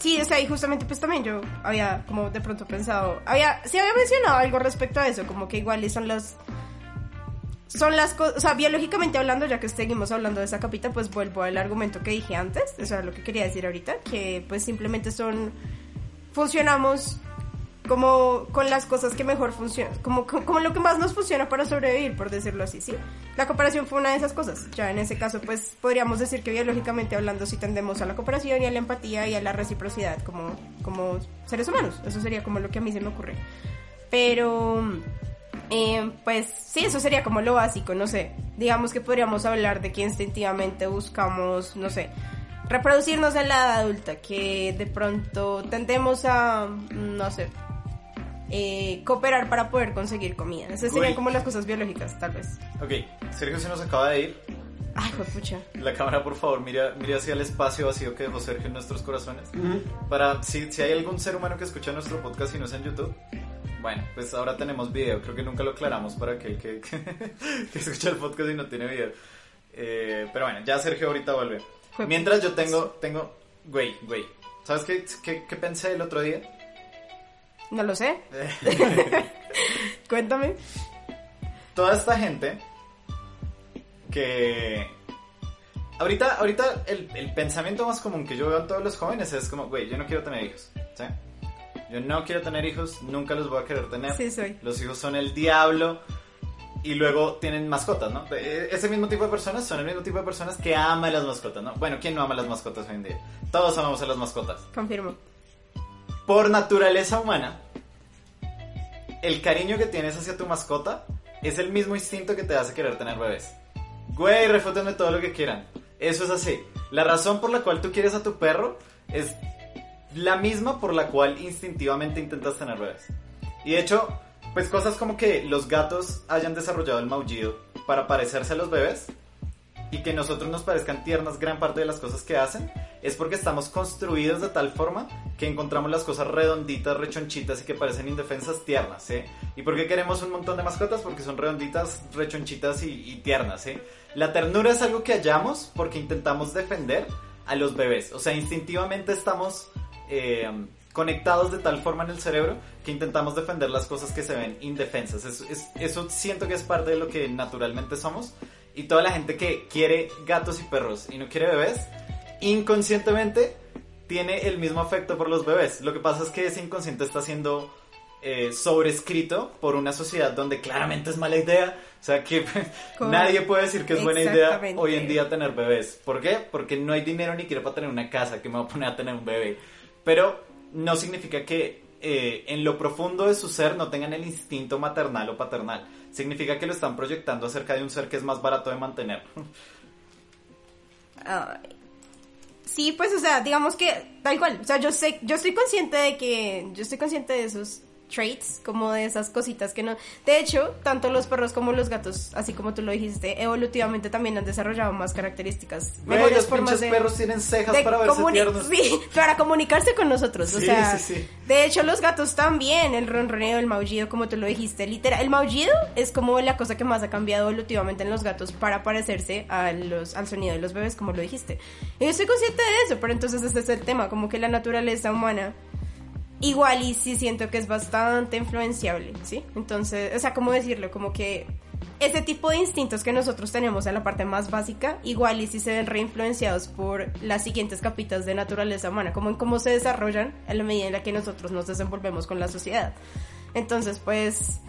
Sí, o sea, y justamente pues también yo había como de pronto pensado, había, sí había mencionado algo respecto a eso, como que igual son las, son las cosas, o sea, biológicamente hablando, ya que seguimos hablando de esa capita, pues vuelvo al argumento que dije antes, eso era lo que quería decir ahorita, que pues simplemente son, funcionamos como con las cosas que mejor funcionan, como, como, lo que más nos funciona para sobrevivir, por decirlo así, ¿sí? La cooperación fue una de esas cosas. Ya en ese caso, pues podríamos decir que biológicamente hablando sí tendemos a la cooperación y a la empatía y a la reciprocidad como, como seres humanos. Eso sería como lo que a mí se me ocurre. Pero, eh, pues sí, eso sería como lo básico, no sé. Digamos que podríamos hablar de que instintivamente buscamos, no sé, reproducirnos en la edad adulta, que de pronto tendemos a, no sé, eh, cooperar para poder conseguir comida. Esas serían
Uy.
como las cosas biológicas, tal vez.
Ok, Sergio se nos acaba de ir.
Ay, pucha.
La cámara, por favor, mira, mira hacia el espacio vacío que dejó Sergio en nuestros corazones. Para, si, si hay algún ser humano que escucha nuestro podcast y no es en YouTube, bueno, pues ahora tenemos video. Creo que nunca lo aclaramos para aquel que, [LAUGHS] que, escucha el podcast y no tiene video. Eh, pero bueno, ya Sergio ahorita vuelve. Mientras yo tengo, tengo, güey, güey. ¿Sabes qué, qué, qué pensé el otro día?
No lo sé. [LAUGHS] Cuéntame.
toda esta gente que ahorita ahorita el, el pensamiento más común que yo veo en todos los jóvenes es como güey yo no quiero tener hijos ¿sí? yo no quiero tener hijos nunca los voy a querer tener
Sí, soy.
los hijos son el diablo y luego tienen mascotas, ¿no? E- Ese mismo tipo de personas son el mismo tipo de personas que aman las mascotas, ¿no? Bueno, ¿quién no ama las mascotas hoy en día? Todos amamos a las mascotas
Confirmo.
Por naturaleza humana, el cariño que tienes hacia tu mascota es el mismo instinto que te hace querer tener bebés. Güey, refútenme todo lo que quieran. Eso es así. La razón por la cual tú quieres a tu perro es la misma por la cual instintivamente intentas tener bebés. Y de hecho, pues cosas como que los gatos hayan desarrollado el maullido para parecerse a los bebés y que nosotros nos parezcan tiernas gran parte de las cosas que hacen, es porque estamos construidos de tal forma que encontramos las cosas redonditas, rechonchitas y que parecen indefensas tiernas, ¿sí? ¿Y por qué queremos un montón de mascotas? Porque son redonditas, rechonchitas y, tiernas, ¿sí? La ternura es algo que hallamos porque intentamos defender a los bebés, o sea, instintivamente estamos... Eh, conectados de tal forma en el cerebro que intentamos defender las cosas que se ven indefensas. Eso, es- eso siento que es parte de lo que naturalmente somos. Y toda la gente que quiere gatos y perros y no quiere bebés, inconscientemente tiene el mismo afecto por los bebés. Lo que pasa es que ese inconsciente está siendo eh, sobrescrito por una sociedad donde claramente es mala idea. O sea que [LAUGHS] nadie puede decir que es buena idea hoy en día tener bebés. ¿Por qué? Porque no hay dinero ni siquiera para tener una casa que me va a poner a tener un bebé. Pero no significa que eh, en lo profundo de su ser no tengan el instinto maternal o paternal. Significa que lo están proyectando acerca de un ser que es más barato de mantener. [LAUGHS]
Sí, pues, o sea, digamos que tal cual. O sea, yo sé, yo estoy consciente de que, yo estoy consciente de esos traits, como de esas cositas que no. De hecho, tanto los perros como los gatos, así como tú lo dijiste, evolutivamente también han desarrollado más características, mejores
los
formas de.
perros tienen cejas para verse tiernos. [LAUGHS]
Sí, para comunicarse con nosotros. o
Sí,
sea,
sí, sí.
de hecho, los gatos también, el ronroneo, el maullido, como tú lo dijiste, literal. El maullido es como la cosa que más ha cambiado evolutivamente en los gatos para parecerse a los, al sonido de los bebés, como lo dijiste. Y yo estoy consciente de eso, pero entonces este es el tema, como que la naturaleza humana. Igual y sí siento que es bastante influenciable, ¿sí? Entonces, o sea, ¿cómo decirlo? Como que ese tipo de instintos que nosotros tenemos en la parte más básica, igual y si se ven reinfluenciados por las siguientes capitas de naturaleza humana, como en cómo se desarrollan en la medida en la que nosotros nos desenvolvemos con la sociedad. Entonces, pues,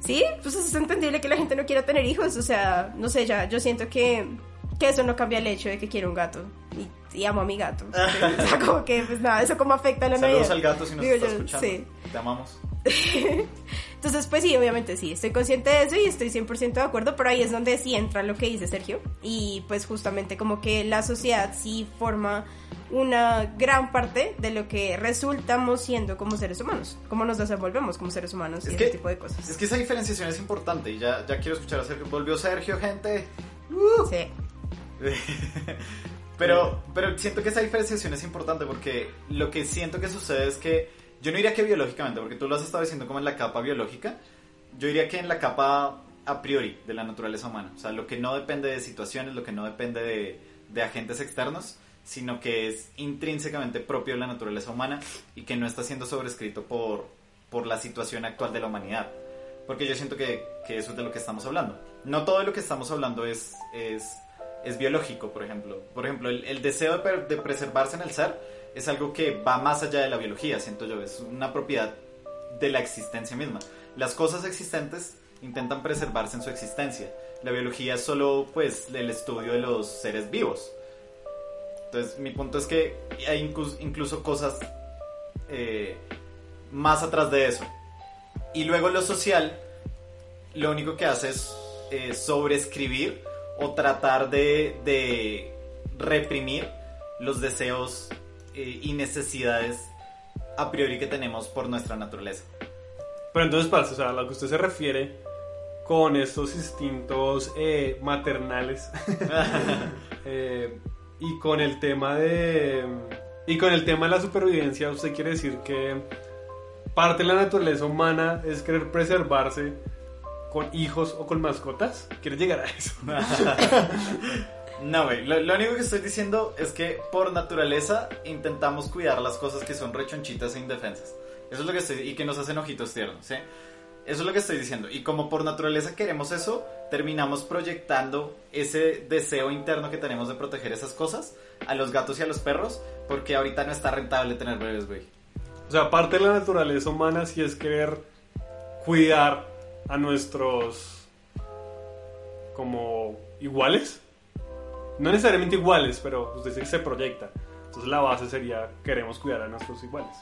sí, pues es entendible que la gente no quiera tener hijos, o sea, no sé, ya, yo siento que, que eso no cambia el hecho de que quiero un gato. Y, y amo a mi gato. [LAUGHS] o sea, como que, pues nada, eso como afecta a la
Saludos
medida.
al gato si nos
Digo
está
yo,
escuchando.
sí.
Te amamos. [LAUGHS]
Entonces, pues sí, obviamente sí, estoy consciente de eso y estoy 100% de acuerdo, pero ahí es donde sí entra lo que dice Sergio. Y pues justamente como que la sociedad sí forma una gran parte de lo que resultamos siendo como seres humanos, cómo nos desenvolvemos como seres humanos y
Es
ese
que-
tipo de cosas.
Es que esa diferenciación es importante y ya, ya quiero escuchar a Sergio. Volvió Sergio, gente. Uh.
Sí. [LAUGHS]
pero, pero siento que esa diferenciación es importante porque lo que siento que sucede es que yo no diría que biológicamente, porque tú lo has estado diciendo como en la capa biológica, yo diría que en la capa a priori de la naturaleza humana, o sea, lo que no depende de situaciones, lo que no depende de, de agentes externos, sino que es intrínsecamente propio de la naturaleza humana y que no está siendo sobrescrito por, por la situación actual de la humanidad. Porque yo siento que, que eso es de lo que estamos hablando. No todo de lo que estamos hablando es, es, es biológico, por ejemplo. Por ejemplo, el, deseo de, preservarse en el ser es algo que va más allá de la biología, siento yo. Es una propiedad de la existencia misma. Las cosas existentes intentan preservarse en su existencia. La biología es solo pues el estudio de los seres vivos. Entonces mi punto es que hay incluso, incluso cosas eh, más atrás de eso. Y luego lo social, lo único que hace es eh, sobreescribir o tratar de, de reprimir los deseos eh, y necesidades a priori que tenemos por nuestra naturaleza.
Pero entonces, parce, o sea, a lo que usted se refiere con estos instintos eh, maternales [LAUGHS] eh, y con el tema de y con el tema de la supervivencia, usted quiere decir que parte de la naturaleza humana es querer preservarse con hijos o con mascotas. ¿Quieres llegar a eso? [LAUGHS]
No, güey. Lo, lo único que estoy diciendo es que por naturaleza intentamos cuidar las cosas que son rechonchitas e indefensas. Eso es lo que estoy... Y que nos hacen ojitos tiernos, ¿sí? Eso es lo que estoy diciendo. Y como por naturaleza queremos eso, terminamos proyectando ese deseo interno que tenemos de proteger esas cosas a los gatos y a los perros, porque ahorita no está rentable tener bebés, güey.
O sea, parte de la naturaleza humana sí es querer cuidar a nuestros como iguales. No necesariamente iguales, pero que se proyecta. Entonces la base sería queremos cuidar a nuestros iguales.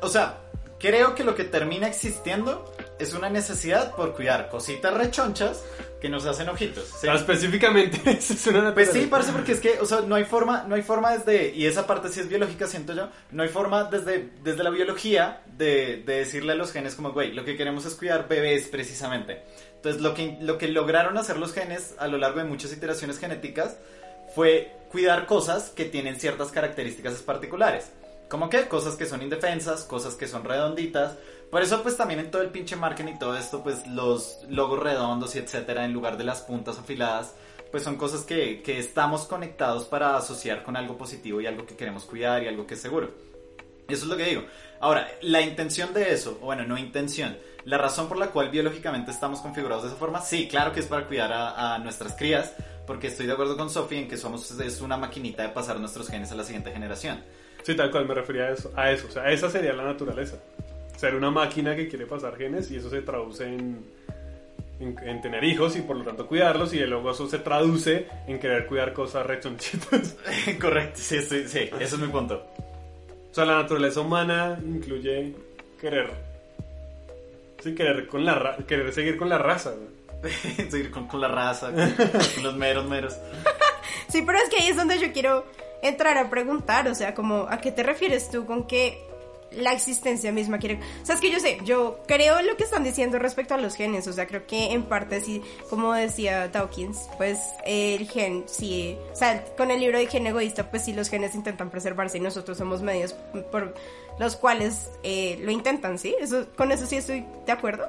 O sea, creo que lo que termina existiendo es una necesidad por cuidar cositas rechonchas que nos hacen ojitos.
Sea, específicamente [LAUGHS] eso es una
Pues sí, parece porque es que, o sea, no hay forma, no hay forma desde, y esa parte sí es biológica, siento yo, no hay forma desde, desde la biología de, de decirle a los genes como, güey, lo que queremos es cuidar bebés precisamente. Entonces, lo que, lo que lograron hacer los genes a lo largo de muchas iteraciones genéticas fue cuidar cosas que tienen ciertas características particulares. Como que cosas que son indefensas, cosas que son redonditas. Por eso, pues también en todo el pinche marketing y todo esto, pues los logos redondos y etcétera, en lugar de las puntas afiladas, pues son cosas que, que estamos conectados para asociar con algo positivo y algo que queremos cuidar y algo que es seguro. Eso es lo que digo. Ahora, la intención de eso, bueno, no intención, la razón por la cual biológicamente estamos configurados de esa forma, sí, claro que es para cuidar a, a nuestras crías, porque estoy de acuerdo con Sophie en que somos es una maquinita de pasar nuestros genes a la siguiente generación.
Sí, tal cual me refería a eso, a eso. O sea, esa sería la naturaleza. Ser una máquina que quiere pasar genes y eso se traduce en, en, tener hijos y por lo tanto cuidarlos y luego eso se traduce en querer cuidar cosas rechonchitas. [LAUGHS]
Correcto, sí, sí, sí, ese es mi punto.
O sea, la naturaleza humana incluye querer. Sí, querer, con la querer seguir con la raza. [LAUGHS]
seguir con, con, la raza, con los meros meros.
sí, pero es que ahí es donde yo quiero entrar a preguntar, o sea, como, ¿a qué te refieres tú con que la existencia misma quiere... O sea, es que yo sé, yo creo lo que están diciendo respecto a los genes, o sea, creo que en parte sí, como decía Dawkins, pues el gen sí, o sea, con el libro de gen egoísta, pues sí los genes intentan preservarse y nosotros somos medios por los cuales eh, lo intentan, ¿sí? Eso, con eso sí estoy de acuerdo.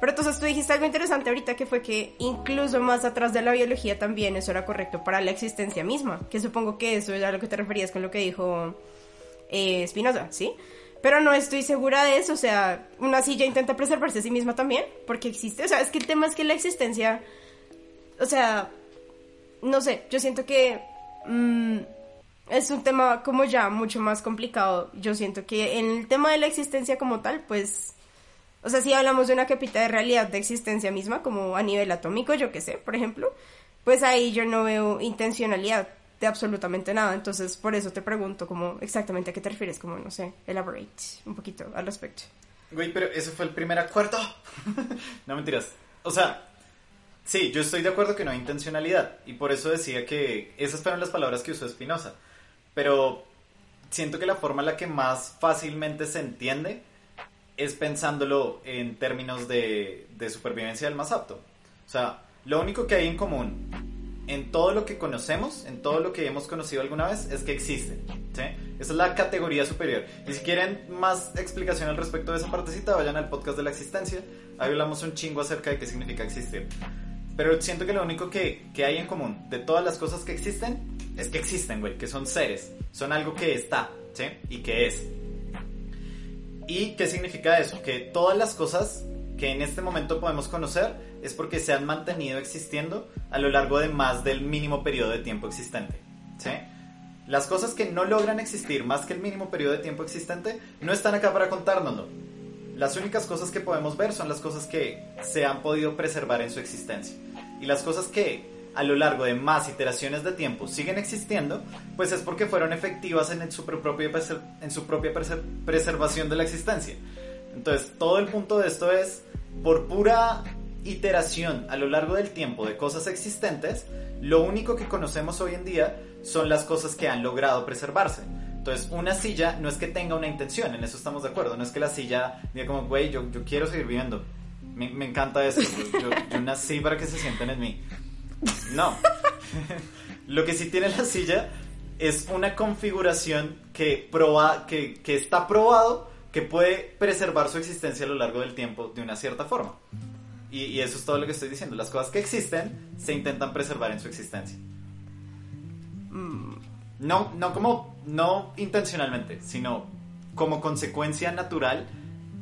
Pero entonces tú dijiste algo interesante ahorita que fue que incluso más atrás de la biología también eso era correcto para la existencia misma, que supongo que eso era lo que te referías con lo que dijo eh, Spinoza, ¿sí? Pero no estoy segura de eso, o sea, una silla intenta preservarse a sí misma también, porque existe, o sea, es que el tema es que la existencia, o sea, no sé, yo siento que mm, es un tema como ya mucho más complicado, yo siento que en el tema de la existencia como tal, pues, o sea, si hablamos de una capita de realidad de existencia misma, como a nivel atómico, yo qué sé, por ejemplo, pues ahí yo no veo intencionalidad, de absolutamente nada. Entonces, por eso te pregunto como exactamente a qué te refieres, como, no sé, elaborate un poquito al respecto.
Güey, pero eso fue el primer acuerdo. [LAUGHS] no mentiras. O sea, sí, yo estoy de acuerdo que no hay intencionalidad. Y por eso decía que esas fueron las palabras que usó Spinoza. Pero siento que la forma en la que más fácilmente se entiende es pensándolo en términos de, de supervivencia del más apto. O sea, lo único que hay en común en todo lo que conocemos, en todo lo que hemos conocido alguna vez, es que existe. Esa es la categoría superior. Y si quieren más explicación al respecto de esa partecita, vayan al podcast de la existencia. Ahí hablamos un chingo acerca de qué significa existir. Pero siento que lo único que, que hay en común de todas las cosas que existen es que existen, güey, que son seres, son algo que está, ¿sí? Y que es. ¿Y qué significa eso? Que todas las cosas que en este momento podemos conocer es porque se han mantenido existiendo a lo largo de más del mínimo periodo de tiempo existente. Las cosas que no logran existir más que el mínimo periodo de tiempo existente no están acá para contárnoslo. Las únicas cosas que podemos ver son las cosas que se han podido preservar en su existencia. Y las cosas que a lo largo de más iteraciones de tiempo siguen existiendo, pues es porque fueron efectivas en su propia preservación de la existencia. Entonces, todo el punto de esto es por pura iteración a lo largo del tiempo de cosas existentes, lo único que conocemos hoy en día son las cosas que han logrado preservarse. Entonces, una silla no es que tenga una intención, en eso estamos de acuerdo. No es que la silla diga como, güey, yo, yo quiero seguir viviendo. Me, encanta eso. Yo, yo, nací para que se sienten en mí. No. [LAUGHS] Lo que sí tiene la silla es una configuración que, proba, que, que está probado que puede preservar su existencia a lo largo del tiempo de una cierta forma. Y, eso es todo lo que estoy diciendo. Las cosas que existen se intentan preservar en su existencia. Mm. No, no como, no intencionalmente, sino como consecuencia natural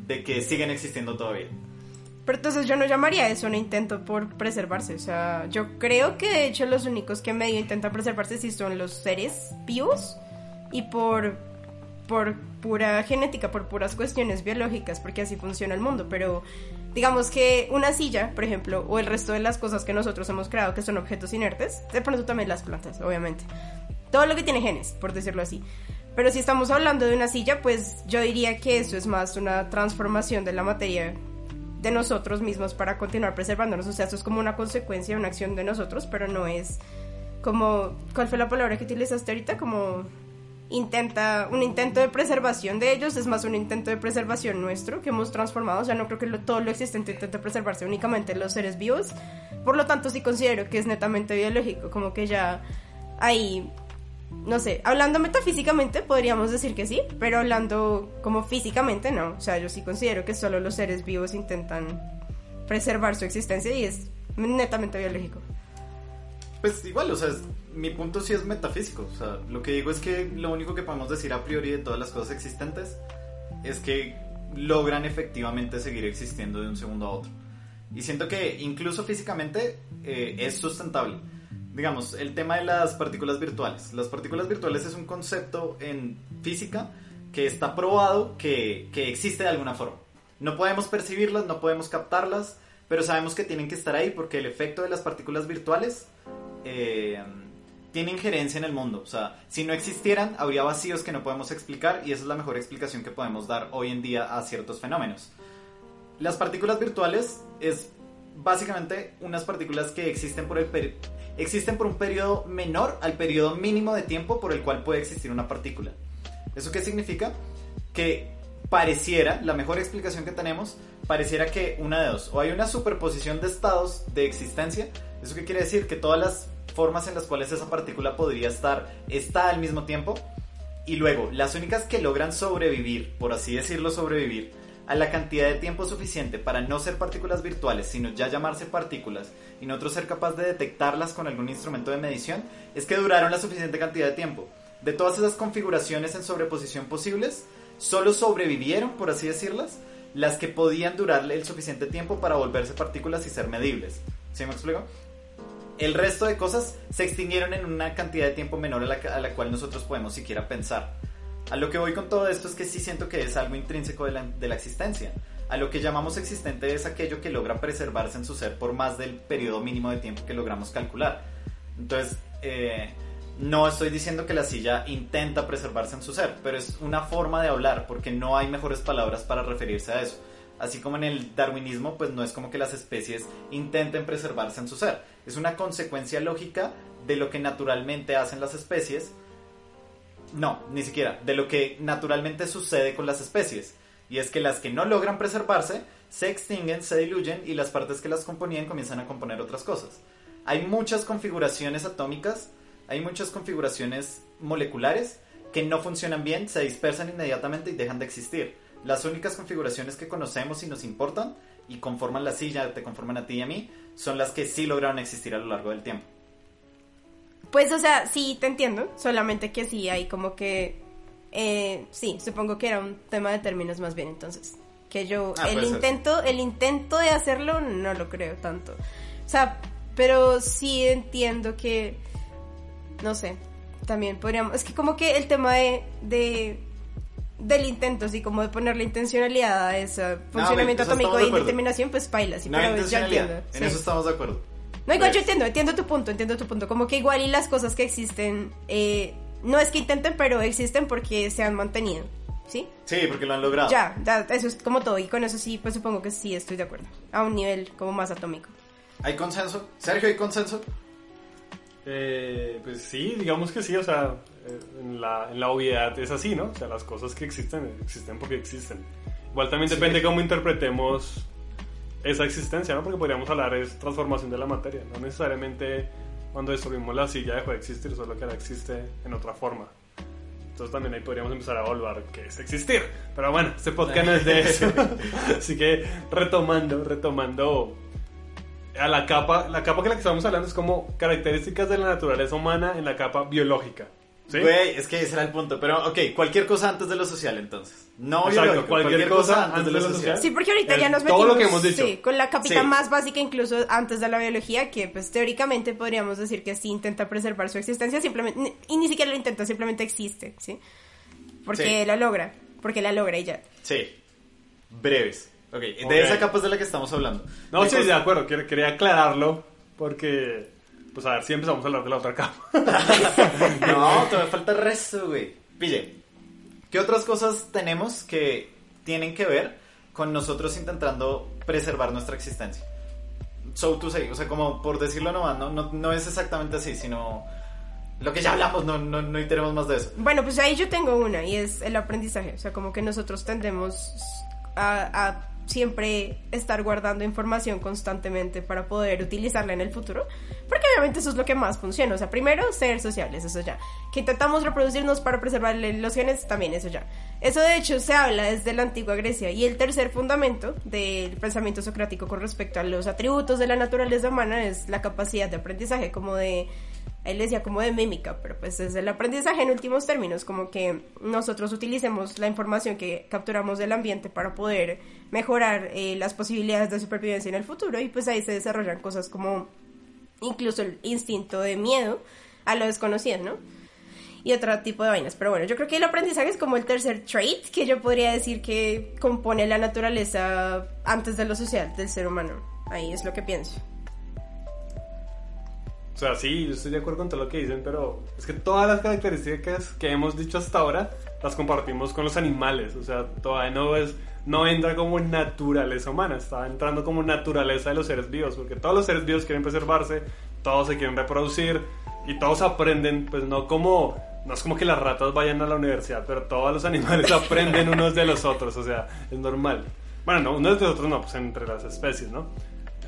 de que siguen existiendo todavía.
Pero entonces yo no llamaría eso un intento por preservarse. O sea, yo creo que de hecho los únicos que medio intentan preservarse sí son los seres vivos y por por pura genética, por puras cuestiones biológicas, porque así funciona el mundo, pero digamos que una silla, por ejemplo, o el resto de las cosas que nosotros hemos creado que son objetos inertes, de pronto también las plantas, obviamente. Todo lo que tiene genes, por decirlo así. Pero si estamos hablando de una silla, pues yo diría que eso es más una transformación de la materia de nosotros mismos para continuar preservándonos. O sea, eso es como una consecuencia, una acción de nosotros, pero no es como... ¿Cuál fue la palabra que utilizaste ahorita? Como intenta, un intento de preservación de ellos, es más un intento de preservación nuestro que hemos transformado, o sea, no creo que todo lo existente intente preservarse únicamente los seres vivos, por lo tanto sí considero que es netamente biológico, como que ya hay, no sé, hablando metafísicamente podríamos decir que sí, pero hablando como físicamente no, o sea, yo sí considero que solo los seres vivos intentan preservar su existencia y es netamente biológico.
Pues igual, o sea, mi punto sí es metafísico. O sea, lo que digo es que lo único que podemos decir a priori de todas las cosas existentes es que logran efectivamente seguir existiendo de un segundo a otro. Y siento que incluso físicamente eh, es sustentable. Digamos, el tema de las partículas virtuales. Las partículas virtuales es un concepto en física que está probado que, que existe de alguna forma. No podemos percibirlas, no podemos captarlas, pero sabemos que tienen que estar ahí porque el efecto de las partículas virtuales eh, tiene injerencia en el mundo. O sea, si no existieran, habría vacíos que no podemos explicar y esa es la mejor explicación que podemos dar hoy en día a ciertos fenómenos. Las partículas virtuales es básicamente unas partículas que existen por, el peri- existen por un periodo menor al periodo mínimo de tiempo por el cual puede existir una partícula. ¿Eso qué significa? Que pareciera, la mejor explicación que tenemos, pareciera que una de dos, o hay una superposición de estados de existencia, ¿eso qué quiere decir? Que todas las formas en las cuales esa partícula podría estar está al mismo tiempo, y luego las únicas que logran sobrevivir, por así decirlo, sobrevivir a la cantidad de tiempo suficiente para no ser partículas virtuales, sino ya llamarse partículas y nosotros ser capaz de detectarlas con algún instrumento de medición, es que duraron la suficiente cantidad de tiempo. De todas esas configuraciones en sobreposición posibles, solo sobrevivieron, por así decirlas, las que podían durar el suficiente tiempo para volverse partículas y ser medibles. ¿Sí me explico? El resto de cosas se extinguieron en una cantidad de tiempo menor a la, a la cual nosotros podemos siquiera pensar. A lo que voy con todo esto es que sí siento que es algo intrínseco de la, de la existencia. A lo que llamamos existente es aquello que logra preservarse en su ser por más del periodo mínimo de tiempo que logramos calcular. Entonces, eh, no estoy diciendo que la silla intenta preservarse en su ser, pero es una forma de hablar porque no hay mejores palabras para referirse a eso. Así como en el darwinismo, pues no es como que las especies intenten preservarse en su ser. Es una consecuencia lógica de lo que naturalmente hacen las especies. No, ni siquiera. De lo que naturalmente sucede con las especies. Y es que las que no logran preservarse se extinguen, se diluyen y las partes que las componían comienzan a componer otras cosas. Hay muchas configuraciones atómicas, hay muchas configuraciones moleculares que no funcionan bien, se dispersan inmediatamente y dejan de existir. Las únicas configuraciones que conocemos y nos importan y conforman la silla, te conforman a ti y a mí, son las que sí lograron existir a lo largo del tiempo.
Pues, o sea, sí te entiendo, solamente que sí hay como que... eh, sí, supongo que era un tema de términos más bien entonces. Que yo,
Ah,
el
ser.
intento, el intento de hacerlo no lo creo tanto. O sea, pero sí entiendo que, no sé, también podríamos, es que como que el tema de, de del intento, así como de ponerle intencionalidad a ese funcionamiento
estamos
atómico
de
y
acuerdo.
determinación, pues paila, sí,
no
pero ya
intencionalidad.
entiendo.
En
sí.
eso estamos de acuerdo.
No, igual yo
Pues,
entiendo, entiendo tu punto, entiendo tu punto. Como que igual y las cosas que existen, eh, no es que intenten, pero existen porque se han mantenido, ¿sí?
Sí, porque lo han logrado.
Ya, ya, eso es como todo, y con eso sí, pues supongo que sí estoy de acuerdo. A un nivel como más atómico.
¿Hay consenso? Sergio, ¿hay consenso?
Eh, pues sí, digamos que sí, o sea, en la, en la obviedad es así, ¿no? O sea, las cosas que existen, existen porque existen. Igual también
Sí.
depende cómo interpretemos esa existencia, ¿no? Porque podríamos hablar es transformación de la materia, no necesariamente cuando destruimos la silla dejó de existir, solo que ahora existe en otra forma. Entonces también ahí podríamos empezar a evaluar qué es existir. Pero bueno, este podcast no es de eso. [LAUGHS] Así que retomando, retomando a la capa, la capa que la que estamos hablando es como características de la naturaleza humana en la capa biológica. ¿Sí?
Güey, es que ese era el punto. Pero, ok, cualquier cosa antes de lo social, entonces. No
Exacto,
biológico,
cualquier cosa antes de lo social.
Sí, porque ahorita
El-
ya nos
todo
metimos
lo que hemos dicho.
sí, con la capita
Sí.
más básica incluso antes de la biología, que pues teóricamente podríamos decir que sí intenta preservar su existencia, simplemente, y ni siquiera lo intenta, simplemente existe, ¿sí? Porque
Sí.
la logra, porque la logra y ya.
Sí. Breves. Ok,
Ok.
de esa capa es de la que estamos hablando.
No,
De
sí, de acuerdo, quería aclararlo porque, pues a ver si empezamos a hablar de la otra capa. [LAUGHS]
No, [LAUGHS] todavía falta el resto, güey. Pille, ¿qué otras cosas tenemos que tienen que ver con nosotros intentando preservar nuestra existencia? So to say, o sea, como por decirlo nomás, no, no, no es exactamente así, sino... lo que ya hablamos, no, no, no tenemos más de eso.
Bueno, pues ahí yo tengo una y es el aprendizaje. O sea, como que nosotros tendemos a, a siempre estar guardando información constantemente para poder utilizarla en el futuro, porque obviamente eso es lo que más funciona. O sea, primero, ser sociables, eso ya. Que intentamos reproducirnos para preservar los genes, también eso ya. Eso de hecho se habla desde la antigua Grecia. Y el tercer fundamento del pensamiento socrático con respecto a los atributos de la naturaleza humana es la capacidad de aprendizaje, como de él decía como de mímica, pero pues es el aprendizaje en últimos términos, como que nosotros utilicemos la información que capturamos del ambiente para poder mejorar eh, las posibilidades de supervivencia en el futuro y pues ahí se desarrollan cosas como incluso el instinto de miedo a lo desconocido, ¿no? Y otro tipo de vainas. Pero bueno, yo creo que el aprendizaje es como el tercer trait que yo podría decir que compone la naturaleza antes de lo social del ser humano. Ahí es lo que pienso.
O sea, sí, yo estoy de acuerdo con todo lo que dicen, pero es que todas las características que hemos dicho hasta ahora las compartimos con los animales. O sea, todavía no es no entra como naturaleza humana, está entrando como naturaleza de los seres vivos, porque todos los seres vivos quieren preservarse, todos se quieren reproducir y todos aprenden, pues no como no es como que las ratas vayan a la universidad, pero todos los animales [LAUGHS] aprenden unos de los otros, o sea, es normal. Bueno, no, unos de los otros no, pues entre las especies, ¿no?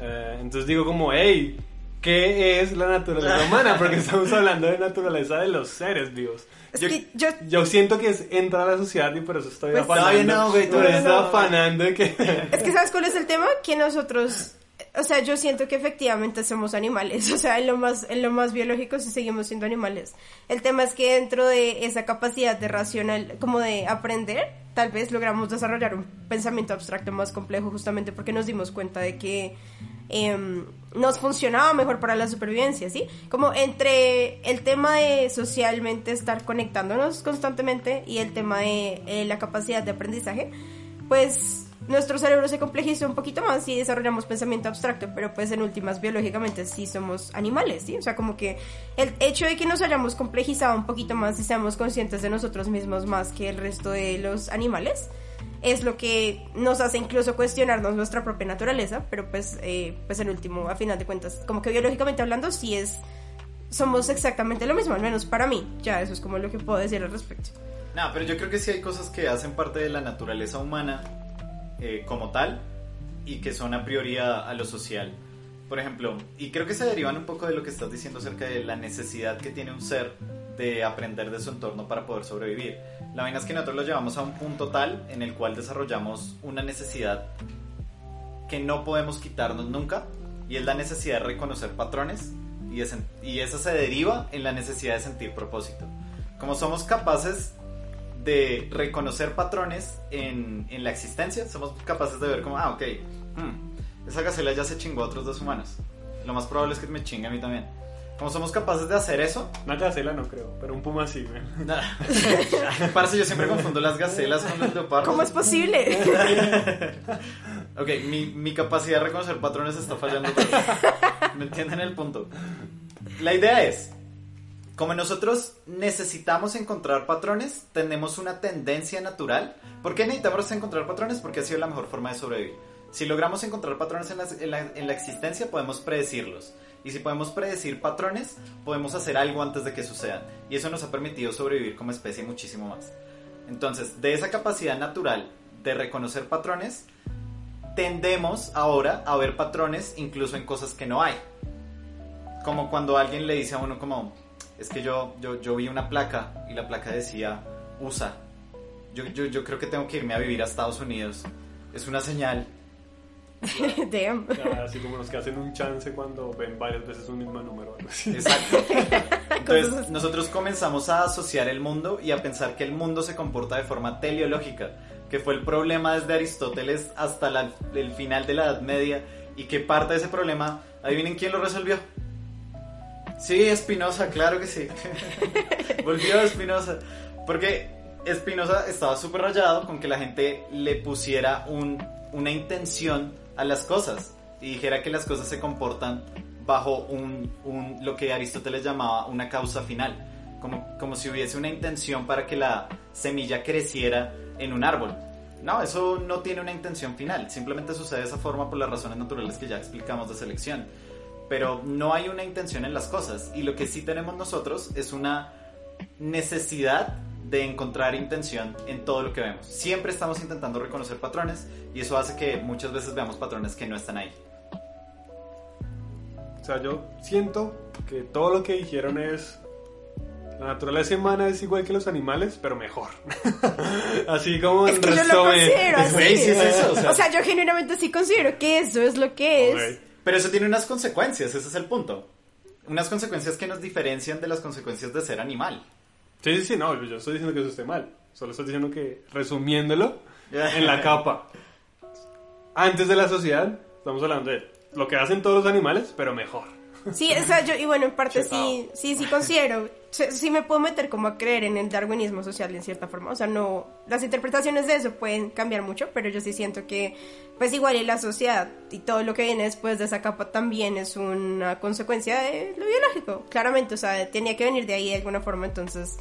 Eh, entonces digo como, hey, ¿Qué es la naturaleza humana? Porque estamos hablando de naturaleza de los seres vivos.
yo, yo,
yo, siento que es entrar a la sociedad y por eso estoy
pues,
afanando.
No, güey,
por eso afanando que...
Es que ¿sabes cuál es el tema? Que nosotros... O sea, yo siento que efectivamente somos animales. [LAUGHS] O sea, en lo más, en lo más biológico sí seguimos siendo animales. El tema es que dentro de esa capacidad de racional, como de aprender, tal vez logramos desarrollar un pensamiento abstracto más complejo justamente porque nos dimos cuenta de que Em, nos funcionaba mejor para la supervivencia, ¿sí? Como entre el tema de socialmente estar conectándonos constantemente y el tema de eh, la capacidad de aprendizaje, pues nuestro cerebro se complejizó un poquito más y desarrollamos pensamiento abstracto, pero pues en últimas biológicamente sí somos animales, ¿sí? O sea, como que el hecho de que nos hayamos complejizado un poquito más y seamos conscientes de nosotros mismos más que el resto de los animales, es lo que nos hace incluso cuestionarnos nuestra propia naturaleza, pero pues, eh, pues en último, a final de cuentas, como que biológicamente hablando, sí es, somos exactamente lo mismo, al menos para mí, ya eso es como lo que puedo decir al respecto.
No, pero yo creo que sí hay cosas que hacen parte de la naturaleza humana eh, como tal y que son a priori a lo social. Por ejemplo, y creo que se derivan un poco de lo que estás diciendo acerca de la necesidad que tiene un ser de aprender de su entorno para poder sobrevivir. La vaina es que nosotros lo llevamos a un punto tal en el cual desarrollamos una necesidad que no podemos quitarnos nunca y es la necesidad de reconocer patrones y, y esa se deriva en la necesidad de sentir propósito. Como somos capaces de reconocer patrones en, en la existencia, somos capaces de ver como, ah, ok, hmm, esa gacela ya se chingó a otros dos humanos. Lo más probable es que me chingue a mí también. Como somos capaces de hacer eso.
Una gacela no creo, pero un puma sí, [LAUGHS]
Parece yo siempre confundo las gacelas con los leopardos.
¿Cómo es posible?
ok, mi, mi, capacidad de reconocer patrones está fallando. ¿Me entienden el punto? La idea es, como nosotros necesitamos encontrar patrones, tenemos una tendencia natural. ¿Por qué necesitamos encontrar patrones? Porque ha sido la mejor forma de sobrevivir. Si logramos encontrar patrones en la, en la, en la existencia, podemos predecirlos. Y si podemos predecir patrones, podemos hacer algo antes de que sucedan. Y eso nos ha permitido sobrevivir como especie muchísimo más. Entonces, de esa capacidad natural de reconocer patrones, tendemos ahora a ver patrones incluso en cosas que no hay. Como cuando alguien le dice a uno como, es que yo, yo, yo vi una placa y la placa decía USA. Yo, yo, yo creo que tengo que irme a vivir a Estados Unidos. Es una señal [LAUGHS]
Damn.
así como los que hacen un chance cuando ven varias veces un mismo número.
Exacto. [LAUGHS] Entonces nosotros comenzamos a asociar el mundo y a pensar que el mundo se comporta de forma teleológica, que fue el problema desde Aristóteles hasta el final de la Edad Media y que parte de ese problema, adivinen quién lo resolvió. Sí, Espinosa, claro que sí. [LAUGHS] Volvió Espinosa. Porque Espinosa estaba súper rayado con que la gente le pusiera un, una intención a las cosas y dijera que las cosas se comportan bajo un, lo que Aristóteles llamaba una causa final, como, como si hubiese una intención para que la semilla creciera en un árbol. No, eso no tiene una intención final, simplemente sucede de esa forma por las razones naturales que ya explicamos de selección. Pero no hay una intención en las cosas. Y lo que sí tenemos nosotros es una necesidad de encontrar intención en todo lo que vemos. Siempre estamos intentando reconocer patrones y eso hace que muchas veces veamos patrones que no están ahí.
O sea, yo siento que todo lo que dijeron es la naturaleza humana es igual que los animales, pero mejor. [LAUGHS] así como
Es que yo lo considero así.
Es eso, o sea-
O sea, yo genuinamente sí considero que eso es lo que es.
Ok.
Pero eso tiene unas consecuencias, ese es el punto. Unas consecuencias que nos diferencian de las consecuencias de ser animal.
Sí, sí, sí, no, yo estoy diciendo que eso esté mal. Solo estoy diciendo que, resumiéndolo, [LAUGHS] en la capa, antes de la sociedad, estamos hablando de lo que hacen todos los animales, pero mejor.
Sí, o sea, yo, y bueno, en parte sí, sí, sí considero, sí, sí me puedo meter como a creer en el darwinismo social en cierta forma, o sea, no, las interpretaciones de eso pueden cambiar mucho, pero yo sí siento que, pues igual y la sociedad y todo lo que viene después de esa capa también es una consecuencia de lo biológico, claramente, o sea, tenía que venir de ahí de alguna forma, entonces,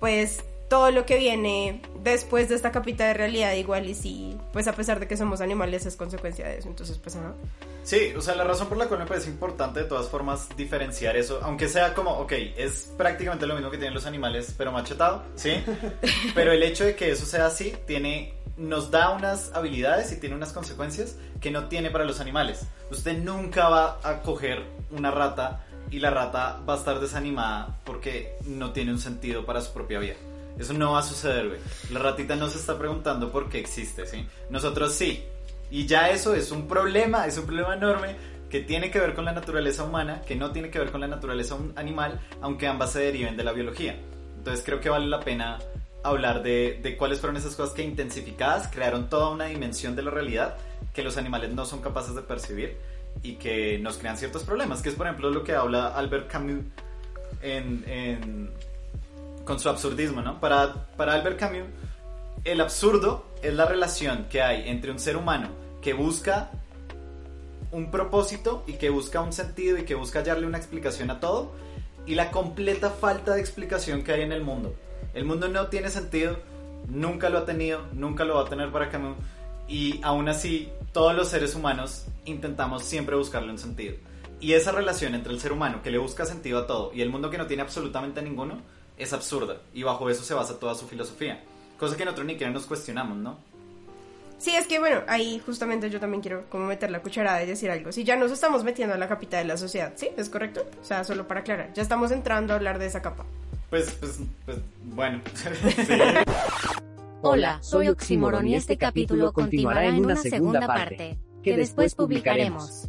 pues todo lo que viene después de esta capita de realidad igual y sí, pues a pesar de que somos animales es consecuencia de eso, entonces pues ajá.
Sí, o sea, la razón por la cual me parece importante de todas formas diferenciar eso, aunque sea como, ok, es prácticamente lo mismo que tienen los animales, pero machetado, ¿sí? [LAUGHS] Pero el hecho de que eso sea así tiene nos da unas habilidades y tiene unas consecuencias que no tiene para los animales. Usted nunca va a coger una rata y la rata va a estar desanimada porque no tiene un sentido para su propia vida. Eso no va a suceder, güey. La ratita no se está preguntando por qué existe, ¿sí? Nosotros sí. Y ya eso es un problema, es un problema enorme que tiene que ver con la naturaleza humana, que no tiene que ver con la naturaleza animal, aunque ambas se deriven de la biología. Entonces creo que vale la pena hablar de, de cuáles fueron esas cosas que intensificadas crearon toda una dimensión de la realidad que los animales no son capaces de percibir y que nos crean ciertos problemas, que es por ejemplo lo que habla Albert Camus en, en- con su absurdismo, ¿no? Para, para Albert Camus, el absurdo es la relación que hay entre un ser humano que busca un propósito y que busca un sentido y que busca hallarle una explicación a todo y la completa falta de explicación que hay en el mundo. El mundo no tiene sentido, nunca lo ha tenido, nunca lo va a tener para Camus y aún así todos los seres humanos intentamos siempre buscarle un sentido. Y esa relación entre el ser humano que le busca sentido a todo y el mundo que no tiene absolutamente ninguno es absurda y bajo eso se basa toda su filosofía. Cosa que nosotros ni siquiera nos cuestionamos, ¿no?
Sí, es que bueno, ahí justamente yo también quiero como meter la cucharada y decir algo. Si ya nos estamos metiendo a la capita de la sociedad, ¿sí? ¿Es correcto? O sea, solo para aclarar, ya estamos entrando a hablar de esa capa.
Pues, pues, pues, bueno. [LAUGHS]
Hola, soy Oxymoron y este capítulo continuará en una segunda parte, que después publicaremos.